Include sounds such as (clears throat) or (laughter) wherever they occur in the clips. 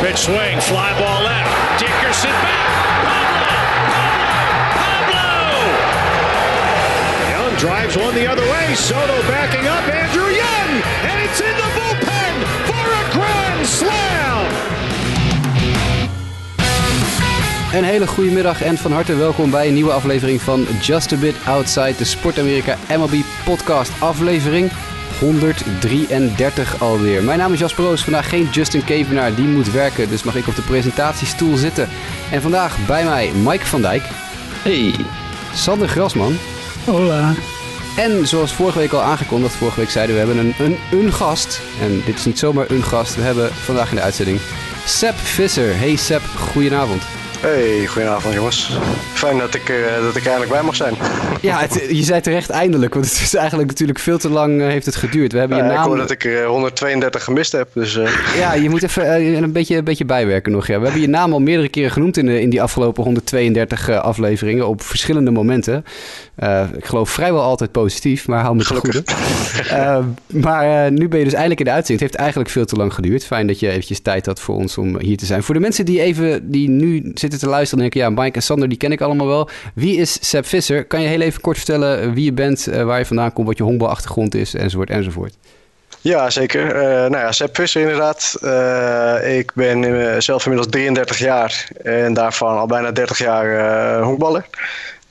Pitch swing, fly ball left. Dickerson back. Pablo! Pablo! Young drives one the other way. Soto backing up. Andrew Young. And it's in the bullpen for a grand slam. Een hele goede middag en van harte welkom bij een nieuwe aflevering van Just a Bit Outside, de Sport Amerika MLB podcast aflevering 133 alweer. Mijn naam is Jasper Roos, vandaag geen Justin Kevenaar, die moet werken, dus mag ik op de presentatiestoel zitten. En vandaag bij mij Mike van Dijk. Hey. Sander Grasman. Hola. En zoals vorige week al aangekondigd, vorige week zeiden we, we hebben een, een, een gast. En dit is niet zomaar een gast, we hebben vandaag in de uitzending Seb Visser. Hey Seb, goedenavond. Hey, goedenavond jongens. Fijn dat ik, uh, dat ik eindelijk bij mag zijn. Ja, het, je zei terecht eindelijk, want het is eigenlijk natuurlijk veel te lang uh, heeft het geduurd. We hebben je naam... Ik hoor dat ik er 132 gemist heb, dus... Ja, je moet even een, beetje, een beetje bijwerken nog. Ja. We hebben je naam al meerdere keren genoemd in, de, in die afgelopen 132 afleveringen op verschillende momenten. ik geloof vrijwel altijd positief, maar hou me te goede. maar nu ben je dus eindelijk in de uitzending. Het heeft eigenlijk veel te lang geduurd. Fijn dat je eventjes tijd had voor ons om hier te zijn. Voor de mensen die even, die nu zitten te luisteren en denken, ja, Mike en Sander, die ken ik allemaal wel. Wie is Seb Visser? Kan je heel even kort vertellen wie je bent, waar je vandaan komt, wat je honkbalachtergrond is, enzovoort, enzovoort. Ja, zeker. Uh, nou ja, Seb Visser inderdaad. Uh, ik ben zelf inmiddels 33 jaar en daarvan al bijna 30 jaar honkballer.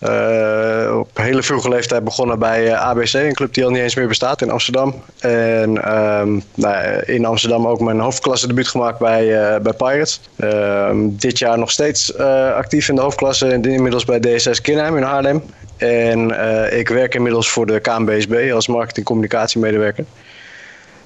Uh, op hele vroege leeftijd begonnen bij uh, ABC, een club die al niet eens meer bestaat in Amsterdam. En um, nou, in Amsterdam ook mijn hoofdklasse debuut gemaakt bij, bij Pirates. dit jaar nog steeds actief in de hoofdklasse, inmiddels bij DSS Kinheim in Haarlem. En ik werk inmiddels voor de KNBSB als marketing communicatiemedewerker.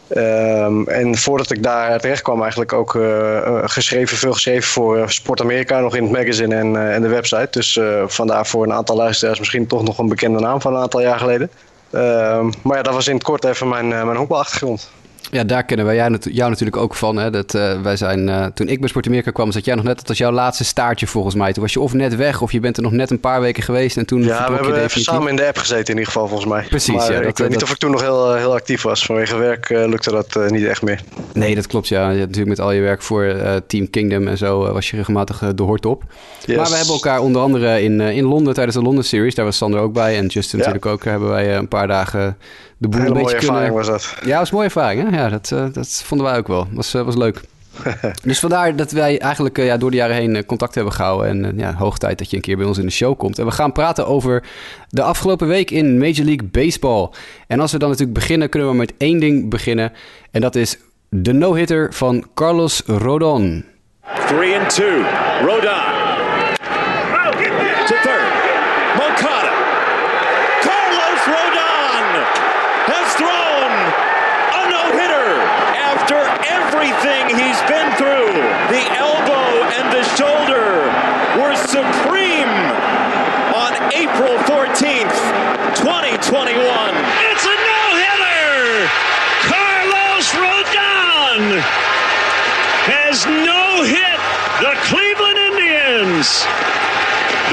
Um, en voordat ik daar terecht kwam, eigenlijk ook uh, geschreven, veel geschreven voor Sport Amerika, nog in het magazine en, uh, en de website. Dus vandaar voor een aantal luisteraars misschien toch nog een bekende naam van een aantal jaar geleden. Um, maar ja, dat was in het kort even mijn, mijn honkbalachtergrond. Ja, daar kennen wij jou, jou natuurlijk ook van. Hè? Dat, uh, wij zijn, uh, toen ik bij Sport Amerika kwam, zat jij nog net, dat was jouw laatste staartje volgens mij. Toen was je of net weg, of je bent er nog net een paar weken geweest en toen Ja, we hebben even samen in de app gezeten in ieder geval volgens mij. Precies, maar ja. Dat, ik weet niet dat... of ik toen nog heel, heel actief was. Vanwege werk uh, lukte dat niet echt meer. Nee, dat klopt ja. Je natuurlijk met al je werk voor Team Kingdom en zo was je regelmatig de hort op. Yes. Maar we hebben elkaar onder andere in, in Londen tijdens de Londen Series, daar was Sander ook bij en Justin ja. natuurlijk ook, hebben wij een paar dagen de boel een, beetje ervaring kunnen... was dat. Ja, dat was een mooie ervaring. Hè? Ja, dat, uh, dat vonden wij ook wel. Was, uh, was leuk. (laughs) dus vandaar dat wij eigenlijk uh, ja, door de jaren heen contact hebben gehouden. En ja, hoog tijd dat je een keer bij ons in de show komt. En we gaan praten over de afgelopen week in Major League Baseball. En als we dan natuurlijk beginnen, kunnen we met één ding beginnen. En dat is de no-hitter van Carlos Rodon. 3 and 2. Rodon.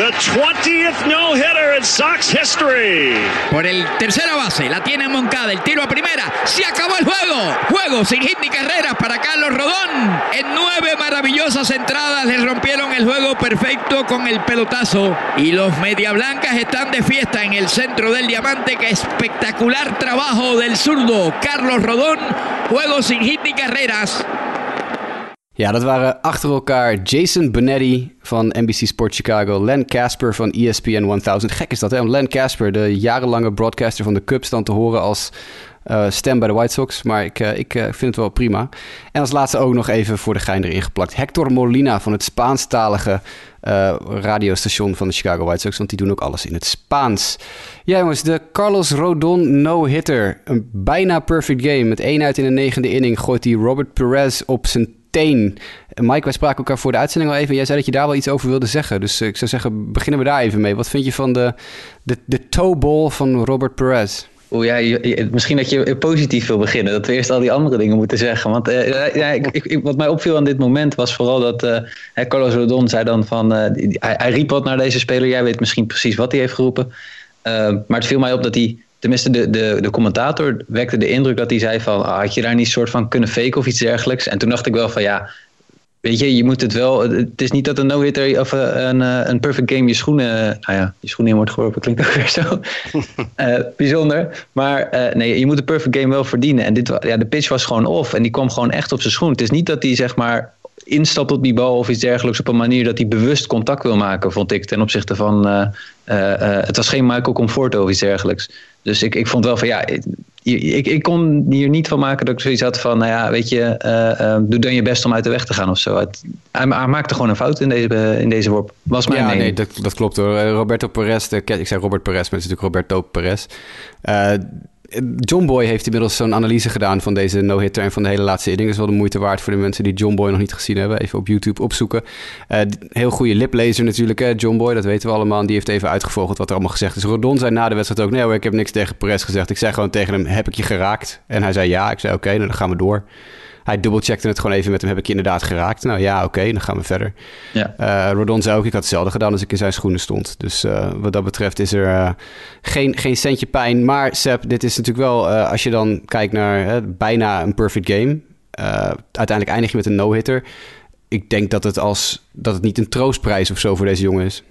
The 20th no-hitter in Sox history. Por el tercera base, la tiene Moncada, el tiro a primera, se acabó el juego. Juego sin hit ni carreras para Carlos Rodón. En nueve maravillosas entradas le rompieron el juego perfecto con el pelotazo. Y los Media Blancas están de fiesta en el centro del diamante. Que espectacular trabajo del zurdo Carlos Rodón. Juego sin hit ni carreras. Ja, dat waren achter elkaar Jason Benetti van NBC Sports Chicago, Len Casper van ESPN 1000. Gek is dat, hè? Om Len Casper, de jarenlange broadcaster van de Cubs, dan te horen als uh, stem bij de White Sox. Maar ik, uh, ik uh, vind het wel prima. En als laatste ook nog even voor de gein erin geplakt. Hector Molina van het Spaanstalige radiostation van de Chicago White Sox. Want die doen ook alles in het Spaans. Ja jongens, de Carlos Rodon no-hitter. Een bijna perfect game. Met één uit in de negende inning gooit hij Robert Perez op zijn teen. Mike, wij spraken elkaar voor de uitzending al even. Jij zei dat je daar wel iets over wilde zeggen. Dus ik zou zeggen, beginnen we daar even mee. Wat vind je van de, de, de toe ball van Robert Perez? Oeh ja, misschien dat je positief wil beginnen. Dat we eerst al die andere dingen moeten zeggen. Want uh, ja, ik, ik, wat mij opviel aan dit moment was vooral dat uh, Carlos Rodon zei dan van... Hij, hij, riep wat naar deze speler. Jij weet misschien precies wat hij heeft geroepen. maar het viel mij op dat hij... Tenminste, de, de, de commentator wekte de indruk dat hij zei van... Ah, had je daar niet soort van kunnen faken of iets dergelijks? En toen dacht ik wel van ja... Weet je, je moet het wel. Het is niet dat een no-hitter of een, een perfect game je schoenen. Nou ja, je schoenen in wordt geworpen klinkt ook weer zo uh, (laughs) bijzonder. Maar nee, je moet de perfect game wel verdienen. En dit, ja, de pitch was gewoon off. En die kwam gewoon echt op zijn schoen. Het is niet dat hij zeg maar instapt op die bal of iets dergelijks op een manier dat hij bewust contact wil maken, vond ik ten opzichte van. Uh, het was geen Michael Comforto of iets dergelijks. Dus ik, ik vond wel van ja, ik, ik kon hier niet van maken dat ik zoiets had van, nou ja, weet je, uh, doe dan je best om uit de weg te gaan of zo. Het, hij, hij, maakte gewoon een fout in deze, in deze worp. Was mijn ja, mening. nee, dat, dat klopt hoor. Roberto Perez, de, ik zei Robert Perez, maar het is natuurlijk Roberto Perez. John Boy heeft inmiddels zo'n analyse gedaan van deze no-hitter en van de hele laatste inning. Dat is wel de moeite waard voor de mensen die John Boy nog niet gezien hebben. Even op YouTube opzoeken. Uh, heel goede liplezer natuurlijk, hè? John Boy, dat weten we allemaal. Die heeft even uitgevogeld wat er allemaal gezegd is. Rodon zei na de wedstrijd ook, nee hoor, ik heb niks tegen Perez gezegd. Ik zei gewoon tegen hem, heb ik je geraakt? En hij zei ja. Ik zei oké, nou, dan gaan we door. Hij dubbelcheckte het gewoon even met hem. Heb ik je inderdaad geraakt? Nou ja, oké, dan gaan we verder. Ja. Uh, Rodon zei ook, ik had hetzelfde gedaan als ik in zijn schoenen stond. Dus uh, wat dat betreft is er uh, geen, geen centje pijn. Maar Seb, dit is natuurlijk wel, als je dan kijkt naar bijna een perfect game. uiteindelijk eindig je met een no-hitter. Ik denk dat het, als, dat het niet een troostprijs of zo voor deze jongen is.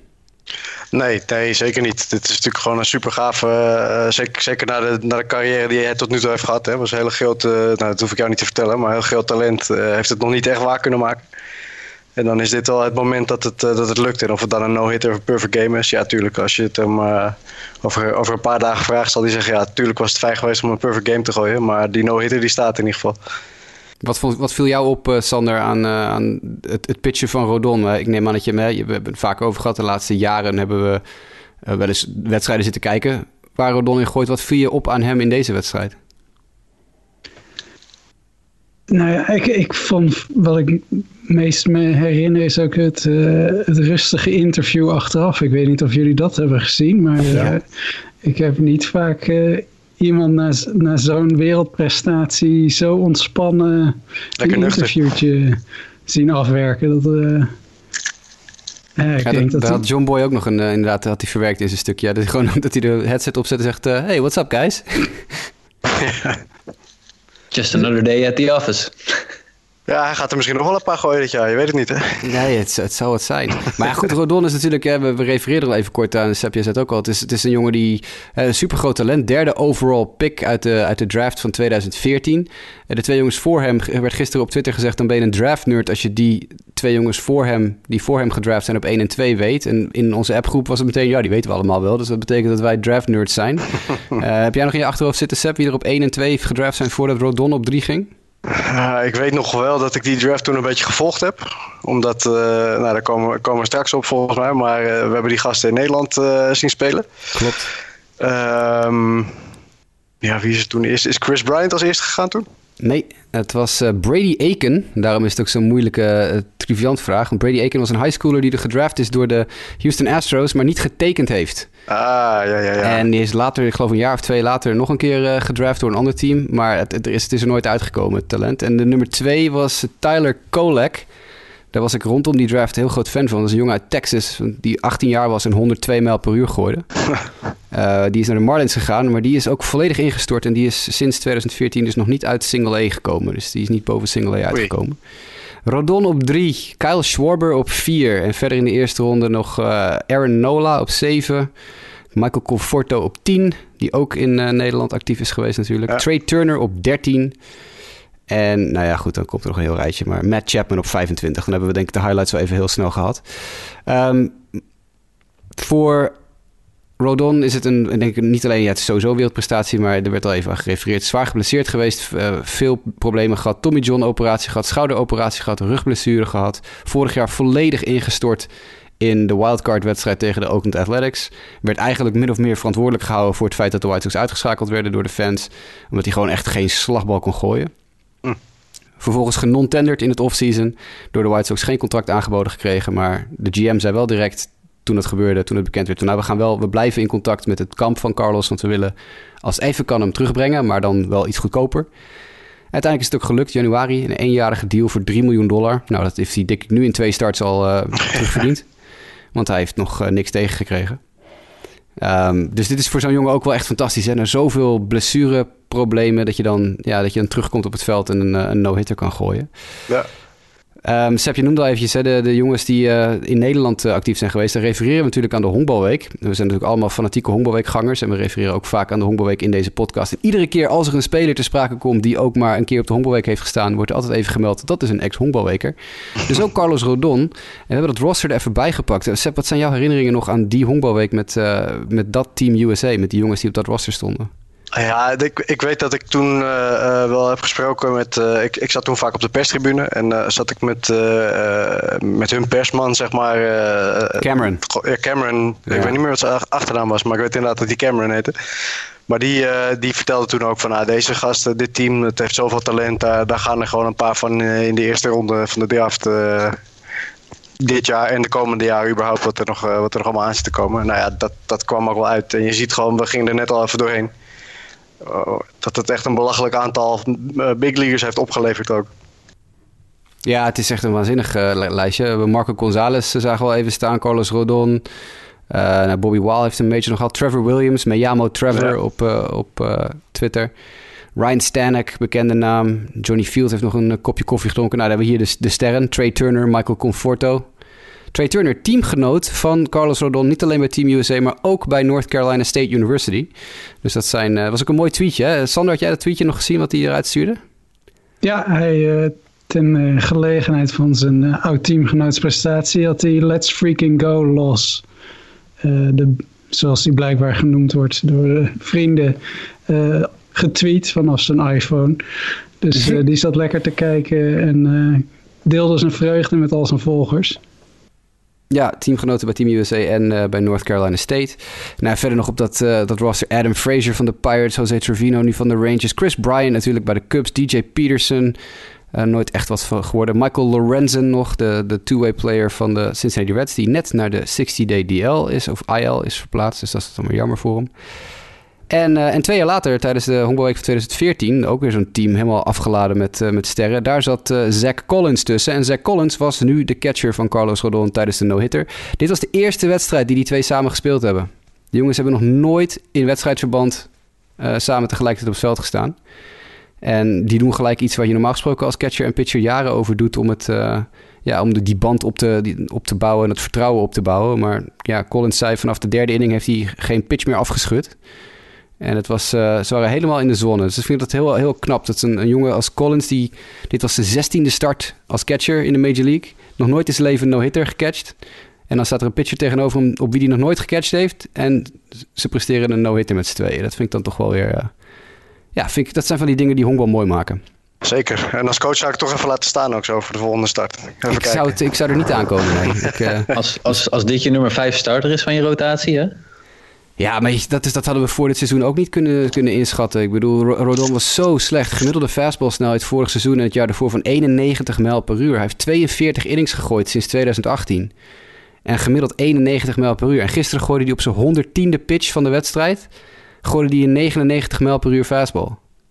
Nee, nee, zeker niet. Dit is natuurlijk gewoon een super gaaf. Uh, zeker, zeker na, de, na de carrière die hij tot nu toe heeft gehad. Hè. Was een hele groot, uh, nou, dat hoef ik jou niet te vertellen, maar heel groot talent. Uh, heeft het nog niet echt waar kunnen maken. En dan is dit wel het moment dat het, dat het lukt. En of het dan een no-hitter of een perfect game is. Ja, tuurlijk. Als je het hem over, over een paar dagen vraagt, zal hij zeggen: Ja, tuurlijk was het fijn geweest om een perfect game te gooien. Maar die no-hitter die staat in ieder geval. Wat, wat viel jou op, uh, Sander, aan, uh, aan het, het, pitchen van Rodon? Uh, ik neem aan dat je, we hebben het vaak over gehad. De laatste jaren hebben we wel eens wedstrijden zitten kijken waar Rodon in gooit. Wat viel je op aan hem in deze wedstrijd? Nou ja, ik, ik vond wat ik meest me herinner is ook het, het rustige interview achteraf. Ik weet niet of jullie dat hebben gezien, maar ja. ik heb niet vaak iemand na, na zo'n wereldprestatie zo ontspannen Lekker een interviewtje zien afwerken. Dat, uh, ja, ik ja, denk dat, dat, had John Boy ook nog een, uh, inderdaad, had hij verwerkt in zijn stukje. Ja, dat, hij gewoon, (laughs) dat hij de headset opzet en zegt, uh, hey, what's up guys? (laughs) Just another day at the office. (laughs) Ja, hij gaat er misschien nog wel een paar gooien dit jaar. Je weet het niet, hè? Nee, het, het zou het zijn. Maar goed, Rodon is natuurlijk... Hè, we, we refereerden al even kort aan. Sepia zet ook al. Het is, het is een jongen die... Uh, een supergroot talent. Derde overall pick uit de, uit de draft van 2014. Uh, de twee jongens voor hem... werd gisteren op Twitter gezegd... dan ben je een draft nerd als je die twee jongens voor hem... die voor hem gedraft zijn op 1 en 2 weet. En in onze appgroep was het meteen... ja, die weten we allemaal wel. Dus dat betekent dat wij draft nerds zijn. uh, (laughs) heb jij nog in je achterhoofd zitten, Sep... wie er op 1 en 2 gedraft zijn voordat Rodon op 3 ging? Uh, ik weet nog wel dat ik die draft toen een beetje gevolgd heb. Omdat, uh, nou daar komen, komen we straks op volgens mij. Maar uh, we hebben die gasten in Nederland zien spelen. Klopt. Um, ja, wie is het toen eerst? Is Chris Bryant als eerste gegaan toen? Nee, het was uh, Brady Aiken. Daarom is het ook zo'n moeilijke, uh, triviant vraag. Want Brady Aiken was een high schooler die er gedraft is door de Houston Astros, maar niet getekend heeft. Ah, ja, ja, ja. En die is later, ik geloof een jaar of twee later, nog een keer uh, gedraft door een ander team. Maar het, het, is, het is er nooit uitgekomen, het talent. En de nummer twee was Tyler Kolek. Daar was ik rondom die draft heel groot fan van. Dat is een jongen uit Texas die 18 jaar was en 102 mijl per uur gooide. uh, (laughs) die is naar de Marlins gegaan, maar die is ook volledig ingestort. En die is sinds 2014 dus nog niet uit single A gekomen. Dus die is niet boven single A uitgekomen. Rodon op 3, Kyle Schwarber op 4. En verder in de eerste ronde nog uh, Aaron Nola op 7. Michael Conforto op 10, die ook in uh, Nederland actief is geweest natuurlijk. Ja. Trey Turner op 13. En nou ja, goed, dan komt er nog een heel rijtje. Maar Matt Chapman op 25. Dan hebben we denk ik de highlights wel even heel snel gehad. Um, voor Rodon is het een, denk ik, niet alleen, ja, het is sowieso wereldprestatie, maar er werd al even aan gerefereerd. Zwaar geblesseerd geweest, uh, veel problemen gehad. Tommy John operatie gehad, schouderoperatie gehad, rugblessure gehad. Vorig jaar volledig ingestort in de wildcard wedstrijd tegen de Oakland Athletics. Werd eigenlijk min of meer verantwoordelijk gehouden voor het feit dat de White Sox uitgeschakeld werden door de fans. Omdat hij gewoon echt geen slagbal kon gooien. Vervolgens genon-tenderd in het offseason. Door de White Sox geen contract aangeboden gekregen. Maar de GM zei wel direct toen het gebeurde, toen het bekend werd. Toen, nou, we, gaan wel, we blijven in contact met het kamp van Carlos. Want we willen als even kan hem terugbrengen. Maar dan wel iets goedkoper. Uiteindelijk is het ook gelukt. Januari een eenjarige deal voor 3 miljoen dollar. Nou, dat heeft hij dik nu in twee starts al uh, (laughs) terugverdiend. Want hij heeft nog uh, niks tegengekregen. Um, dus dit is voor zo'n jongen ook wel echt fantastisch. Hè? Na zoveel blessureproblemen dat je dan, ja, dat je dan terugkomt op het veld en een, een no-hitter kan gooien. Ja. Um, Seb, je noemde al eventjes hè, de, jongens die uh, in Nederland uh, actief zijn geweest. Dan refereren we natuurlijk aan de Honkbalweek. We zijn natuurlijk allemaal fanatieke Honkbalweekgangers. En we refereren ook vaak aan de Honkbalweek in deze podcast. En iedere keer als er een speler te sprake komt die ook maar een keer op de Honkbalweek heeft gestaan... wordt er altijd even gemeld, dat is een ex-Honkbalweker. dus ook Carlos Rodon. En we hebben dat roster er even bijgepakt. Uh, Seb, wat zijn jouw herinneringen nog aan die Honkbalweek met, met dat Team USA? Met die jongens die op dat roster stonden? Ja, ik, ik weet dat ik toen uh, wel heb gesproken met. Uh, ik, ik zat toen vaak op de perstribune en zat ik met, met hun persman, zeg maar. Cameron. Cameron. Ja. Ik weet niet meer wat zijn achternaam was, maar ik weet inderdaad dat die Cameron heette. Maar die, die vertelde toen ook van, ah, deze gasten, dit team, het heeft zoveel talent. Daar, daar gaan er gewoon een paar van in de eerste ronde van de draft dit jaar en de komende jaren überhaupt wat er nog, wat er nog allemaal aan zit te komen. Nou ja, dat, dat kwam ook wel uit. En je ziet gewoon, we gingen er net al even doorheen. Oh, dat het echt een belachelijk aantal uh, big leaguers heeft opgeleverd ook. Ja, het is echt een waanzinnig uh, lijstje. Marco Gonzalez eh, zagen we al even staan, Carlos Rodon. Nou, Bobby Wall heeft een beetje nog gehad. Trevor Williams, Meyamo Trevor ja. op, op Twitter. Ryan Stanek, bekende naam. Johnny Field heeft nog een kopje koffie gedronken. Nou, dan hebben we hier de, de sterren. Trey Turner, Michael Conforto. Trey Turner, teamgenoot van Carlos Rodon. Niet alleen bij Team USA, maar ook bij North Carolina State University. Dus dat zijn, uh, was ook een mooi tweetje. Hè? Sander, had jij dat tweetje nog gezien wat hij eruit stuurde? Ja, hij, uh, ten uh, gelegenheid van zijn oud-teamgenootsprestatie had hij Let's Freaking Go Los. de, zoals hij blijkbaar genoemd wordt door de vrienden getweet vanaf zijn iPhone. Dus die zat lekker te kijken en deelde zijn vreugde met al zijn volgers. Ja, teamgenoten bij Team USA en uh, bij North Carolina State. Nou, verder nog op dat, uh, dat roster Adam Frazier van de Pirates, Jose Trevino nu van de Rangers, Chris Bryan natuurlijk bij de Cubs, DJ Peterson, uh, nooit echt wat geworden. Michael Lorenzen nog, de, de two-way player van de Cincinnati Reds, die net naar de 60-day DL is, of IL is verplaatst, dus dat is dan weer jammer voor hem. En, uh, en twee jaar later, tijdens de Honkbalweek van 2014, ook weer zo'n team helemaal afgeladen met, uh, met sterren. Daar zat uh, Zach Collins tussen. En Zach Collins was nu de catcher van Carlos Rodon tijdens de no-hitter. Dit was de eerste wedstrijd die die twee samen gespeeld hebben. De jongens hebben nog nooit in wedstrijdverband samen tegelijkertijd op het veld gestaan. En die doen gelijk iets waar je normaal gesproken als catcher en pitcher jaren over doet om, het, ja, om de, die band op te, die, op te bouwen en het vertrouwen op te bouwen. Maar ja, Collins zei vanaf de derde inning heeft hij geen pitch meer afgeschud. En het was, uh, ze waren helemaal in de zone. Dus ik vind dat heel, heel knap. Dat een, een jongen als Collins, die, dit was de zestiende start als catcher in de Major League. Nog nooit in zijn leven een no-hitter gecatcht. En dan staat er een pitcher tegenover hem op wie hij nog nooit gecatcht heeft. En ze presteren een no-hitter met z'n tweeën. Dat vind ik dan toch wel weer... Uh, ja, vind ik, dat zijn van die dingen die honkbal mooi maken. Zeker. En als coach zou ik toch even laten staan ook zo voor de volgende start. Even ik, zou het, ik zou er niet aankomen, nee. ik, uh... (laughs) als, als, als dit je nummer 5 starter is van je rotatie, hè? Ja, maar dat, is, dat hadden we voor dit seizoen ook niet kunnen, kunnen inschatten. Ik bedoel, Rodon was zo slecht. Gemiddelde fastballsnelheid vorig seizoen en het jaar ervoor van 91 mijl per uur. Hij heeft 42 innings gegooid sinds 2018. En gemiddeld 91 mijl per uur. En gisteren gooide hij op zijn 110e pitch van de wedstrijd... gooide hij een 99 mijl per uur fastball.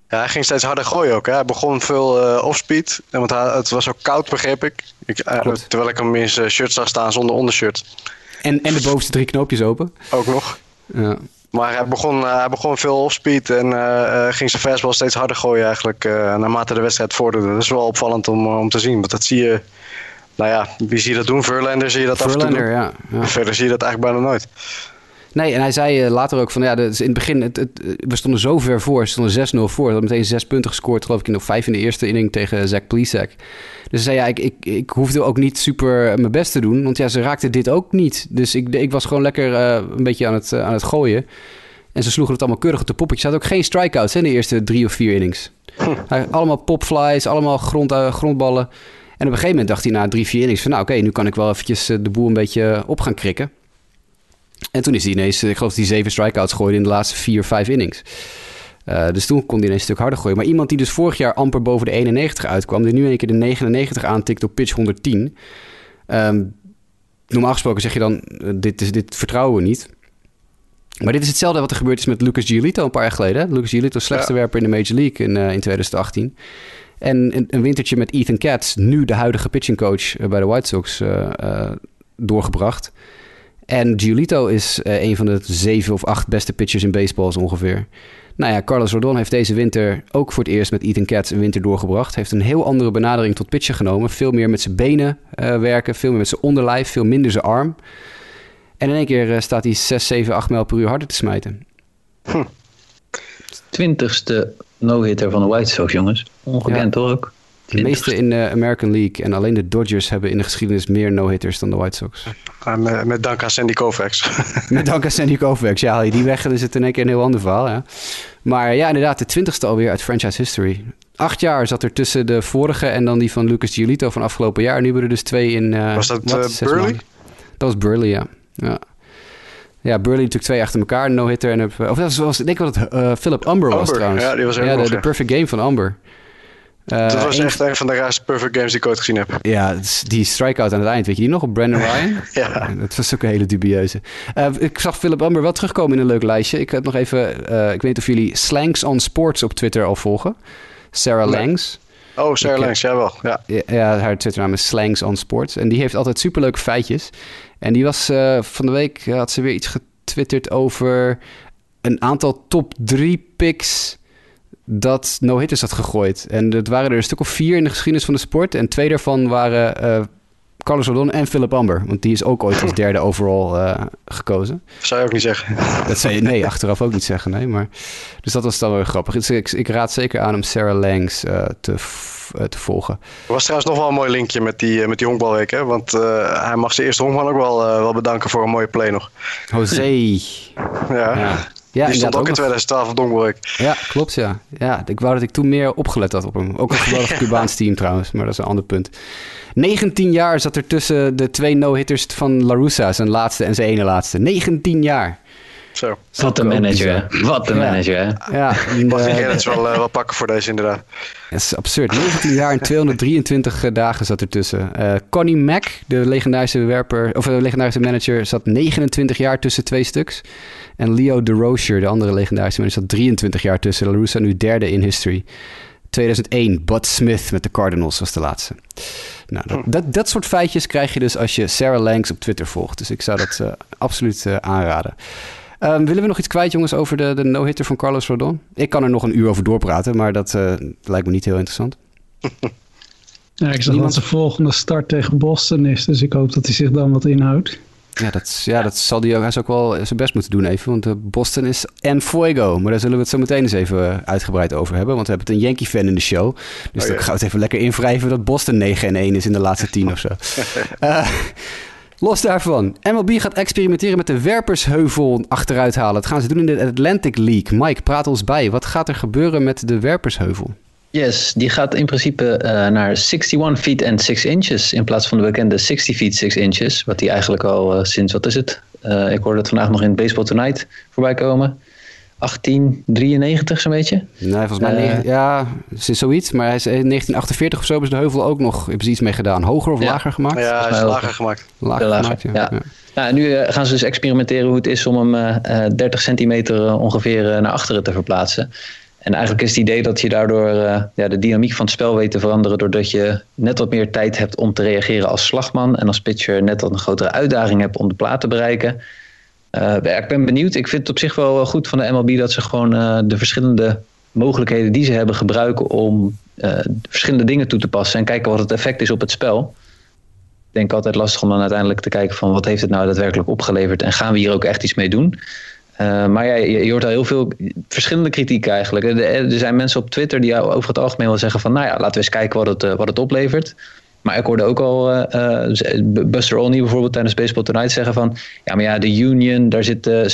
Ja, hij ging steeds harder gooien ook. Hè. Hij begon veel uh, offspeed. Want hij, het was ook koud, begreep ik. ik uh, terwijl ik hem in zijn shirt zag staan zonder ondershirt. En, en de bovenste drie knoopjes open. Ook nog. Ja. Maar hij begon, uh, hij begon veel offspeed en uh, ging zijn fastball steeds harder gooien eigenlijk naarmate de wedstrijd vorderde. Dat is wel opvallend om, om te zien, want dat zie je... Nou ja, wie zie je dat doen? Verlander zie je dat Verlander, af en toe Ja, ja. Verder zie je dat eigenlijk bijna nooit. Nee, en hij zei later ook van ja, in het begin, het, het, we stonden zo ver voor, we stonden 6-0 voor. We hadden meteen zes punten gescoord, geloof ik, in de vijf in de eerste inning tegen Zach Plesac. Dus zei ja, ik, ik, ik hoefde ook niet super mijn best te doen. Want ja, ze raakten dit ook niet. Dus ik, ik was gewoon lekker uh, een beetje aan het, uh, aan het gooien. En ze sloegen het allemaal keurig op de poppetjes. Ze had ook geen strikeouts in de eerste drie of vier innings. Hm. Allemaal popflies, allemaal grond, uh, grondballen. En op een gegeven moment dacht hij na drie, vier innings van... nou oké, okay, nu kan ik wel eventjes de boel een beetje op gaan krikken. En toen is hij ineens, ik geloof dat hij zeven strikeouts gooide in de laatste vier, vijf innings. Uh, dus toen kon hij ineens een stuk harder gooien. Maar iemand die dus vorig jaar amper boven de 91 uitkwam, die nu een keer de 99 aantikt op pitch 110. Um, normaal gesproken zeg je dan, uh, dit, is, dit vertrouwen we niet. Maar dit is hetzelfde wat er gebeurd is met Lucas Giolito een paar jaar geleden. Lucas Giolito, slechtste ja. werper in de Major League in, uh, in 2018. En een, een, wintertje met Ethan Katz, nu de huidige pitchingcoach bij de White Sox, doorgebracht. En Giolito is uh, een van de zeven of acht beste pitchers in baseball ongeveer. Nou ja, Carlos Rodon heeft deze winter ook voor het eerst met Ethan Katz een winter doorgebracht. Heeft een heel andere benadering tot pitchen genomen. Veel meer met zijn benen uh, werken, veel meer met zijn onderlijf, veel minder zijn arm. En in één keer uh, staat hij 6, 7, 8 mijl per uur harder te smijten. Hm. Twintigste no-hitter van de White Sox, jongens. Ongekend ja. hoor ook. De meeste in de American League. En alleen de Dodgers hebben in de geschiedenis meer no-hitters dan de White Sox. Ja, met, met dank aan Sandy Koufax. (laughs) met dank aan Sandy Koufax. Ja, haal je die weg, dan is het in één keer een heel ander verhaal. Ja. Maar ja, inderdaad, de twintigste alweer uit franchise history. Acht jaar zat er tussen de vorige en dan die van Lucas Giolito van afgelopen jaar. Nu hebben er dus twee in... Uh, was dat uh, Burley? Dat was Burley, ja. ja. Ja, Burley natuurlijk twee achter elkaar, no-hitter. En, of dat was, ik denk dat het uh, Philip Umber was trouwens. Ja, die was er ja, de, de, perfect game van Umber. Uh, dat was echt een van de raarste perfect games die ik ooit gezien heb. Ja, die strikeout aan het eind, weet je die nog op Brandon (laughs) Ryan? ja. Dat was ook een hele dubieuze. Uh, ik zag Philip Umber wel terugkomen in een leuk lijstje. Ik heb nog even, uh, ik weet niet of jullie Slangs on Sports op Twitter al volgen. Sarah. Langs. Oh, Sarah Langs, jawel. Ja. ja, ja, haar Twitternaam is Slangs on Sports. En die heeft altijd superleuke feitjes. En die was van de week, had ze weer iets getwitterd over een aantal top 3 picks dat no-hitters had gegooid. En het waren er een stuk of vier in de geschiedenis van de sport. En twee daarvan waren uh, Carlos Rodon en Philip Amber. Want die is ook ooit als derde overall uh, gekozen. zou je ook niet zeggen. Dat zou je, nee, achteraf ook niet zeggen. Nee, maar, dus dat was dan weer grappig. Dus ik, ik raad zeker aan om Sarah Langs uh, te, te volgen. Er was trouwens nog wel een mooi linkje met die, met die honkbalweek. Hè? Want hij mag zijn eerste honkman ook wel, wel bedanken voor een mooie play nog. José. ja. ja. Ja, die stond ook in 2012 op Dongbroek. Ja, klopt ja. ja. Ik wou dat ik toen meer opgelet had op hem. Ook een (laughs) geweldig Cubaans team trouwens, maar dat is een ander punt. 19 jaar zat er tussen de twee no-hitters van La Russa, zijn laatste en zijn ene laatste. 19 jaar. Zo. Wat een manager, Wat een ja. manager, Ja. (laughs) Mag ik het wel, uh, wel pakken voor deze inderdaad. Dat is absurd. 19 jaar en 223 dagen zat er tussen. Uh, Connie Mack, de legendarische werper, of de legendarische manager, zat 29 jaar tussen twee stuks. En Leo DeRocher, de andere legendarische manager, zat 23 jaar tussen. La Russa nu derde in history. 2001, Bud Smith met de Cardinals was de laatste. Nou, dat, dat, dat, soort feitjes krijg je dus als je Sarah Langs op Twitter volgt. Dus ik zou dat uh, absoluut uh, aanraden. Um, willen we nog iets kwijt, jongens, over de, de no-hitter van Carlos Rodon? Ik kan er nog een uur over doorpraten, maar dat uh, lijkt me niet heel interessant. (laughs) Ja, ik zag Niemand... dat de volgende start tegen Boston is, dus ik hoop dat hij zich dan wat inhoudt. Ja, dat, ja, dat zal hij ook, hij zou ook wel zijn best moeten doen even. Want Boston is en fuego. Maar daar zullen we het zo meteen eens even uitgebreid over hebben. Want we hebben het een Yankee-fan in de show. Dus oh, ja. dan gaan we het even lekker invrijven dat Boston 9 1 is in de laatste tien of zo. uh, (laughs) Los daarvan, MLB gaat experimenteren met de werpersheuvel achteruit halen. Dat gaan ze doen in de Atlantic League. Mike, praat ons bij. Wat gaat er gebeuren met de werpersheuvel? Yes, die gaat in principe uh, naar 61 feet en 6 inches in plaats van de bekende 60 feet 6 inches. Wat die eigenlijk al uh, sinds, wat is het? Uh, ik hoorde het vandaag nog in Baseball Tonight voorbij komen. 1893 zo'n beetje. Nee, volgens mij, uh, ja, het is zoiets. Maar hij is in 1948 of zo is de heuvel ook nog, hebben ze iets mee gedaan. Hoger of ja. lager gemaakt? Ja, hij is lager gemaakt. Lager, lager gemaakt, ja. ja. ja. Nou, nu uh, gaan ze dus experimenteren hoe het is om hem uh, 30 centimeter ongeveer naar achteren te verplaatsen. En eigenlijk is het idee dat je daardoor ja, de dynamiek van het spel weet te veranderen. Doordat je net wat meer tijd hebt om te reageren als slagman. En als pitcher net wat een grotere uitdaging hebt om de plaat te bereiken. Uh, ik ben benieuwd. Ik vind het op zich wel goed van de MLB dat ze gewoon uh, de verschillende mogelijkheden die ze hebben gebruiken om verschillende dingen toe te passen en kijken wat het effect is op het spel. Ik denk altijd lastig om dan uiteindelijk te kijken van wat heeft het nou daadwerkelijk opgeleverd en gaan we hier ook echt iets mee doen. maar ja, je, je, hoort al heel veel verschillende kritiek eigenlijk. Er, er zijn mensen op Twitter die over het algemeen wel zeggen van nou ja, laten we eens kijken wat het, wat het oplevert. Maar ik hoorde ook al uh, Buster Olney bijvoorbeeld tijdens Baseball Tonight zeggen van... ja, maar ja, de Union, daar zitten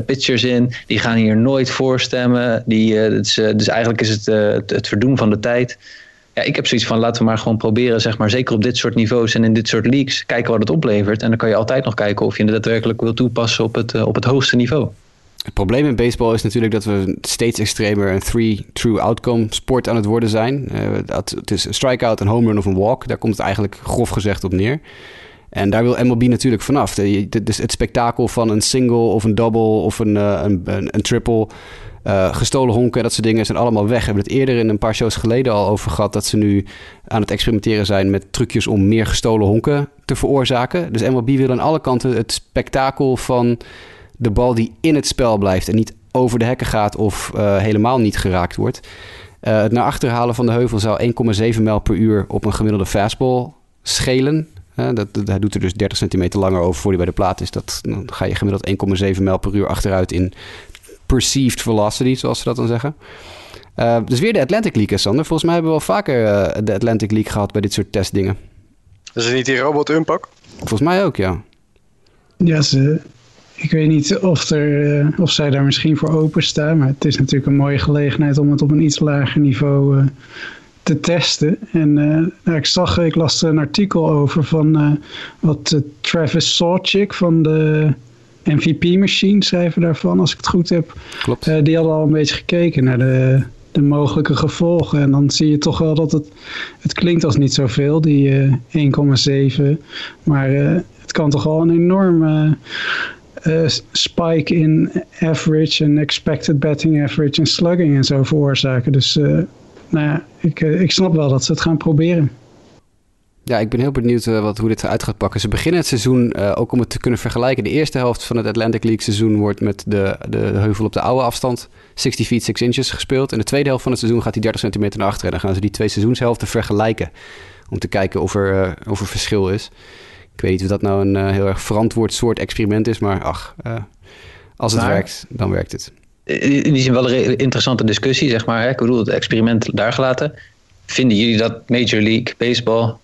60% pitchers in. Die gaan hier nooit voorstemmen. Die, is, dus eigenlijk is het, het, verdoen van de tijd. Ja, ik heb zoiets van laten we maar gewoon proberen, zeg maar, zeker op dit soort niveaus en in dit soort leagues, kijken wat het oplevert. En dan kan je altijd nog kijken of je het daadwerkelijk wil toepassen op het, op het hoogste niveau. Het probleem in baseball is natuurlijk dat we steeds extremer een three true outcome sport aan het worden zijn. Uh, dat, het is een strikeout, een home run of een walk. Daar komt het eigenlijk grof gezegd op neer. En daar wil MLB natuurlijk vanaf. Dus het spektakel van een single of een double of een, uh, een, een, triple. Uh, gestolen honken en dat soort dingen zijn allemaal weg. We hebben het eerder in een paar shows geleden al over gehad... dat ze nu aan het experimenteren zijn met trucjes om meer gestolen honken te veroorzaken. Dus MLB wil aan alle kanten het spektakel van de bal die in het spel blijft... en niet over de hekken gaat of uh, helemaal niet geraakt wordt. Uh, het naar achter halen van de heuvel zou 1,7 mijl per uur op een gemiddelde fastball schelen. Uh, dat, dat, hij doet er dus 30 centimeter langer over voor hij bij de plaat is. Dat, dan ga je gemiddeld 1,7 mijl per uur achteruit in perceived velocity, zoals ze dat dan zeggen. Uh, dus weer de Atlantic League, Sander. Volgens mij hebben we wel vaker uh, de Atlantic League gehad bij dit soort testdingen. Is het niet die robot Unpak? Volgens mij ook, ja. Ja, ze, ik weet niet of, er, uh, of zij daar misschien voor openstaan. Maar het is natuurlijk een mooie gelegenheid om het op een iets lager niveau te testen. En nou, ik zag, ik las er een artikel over van wat Travis Sawchik van de MVP-machine schrijven daarvan, als ik het goed heb. Klopt. Die hadden al een beetje gekeken naar de, de mogelijke gevolgen. En dan zie je toch wel dat het, het klinkt als niet zoveel, die uh, 1,7. Maar het kan toch wel een enorme spike in average en expected batting average en slugging en zo veroorzaken. Dus nou ja, ik, ik snap wel dat ze het gaan proberen. Ja, ik ben heel benieuwd wat, hoe dit eruit gaat pakken. Ze beginnen het seizoen, ook om het te kunnen vergelijken. De eerste helft van het Atlantic League seizoen wordt met de, de heuvel op de oude afstand 60 feet 6 inches gespeeld. En de tweede helft van het seizoen gaat hij 30 centimeter naar achteren. En dan gaan ze die twee seizoenshelften vergelijken. Om te kijken of er, of er verschil is. Ik weet niet of dat nou een heel erg verantwoord soort experiment is. Maar ach, als het maar, werkt, dan werkt het. In die zin wel een interessante discussie, zeg maar. Hè? Ik bedoel, het experiment daar gelaten. Vinden jullie dat Major League Baseball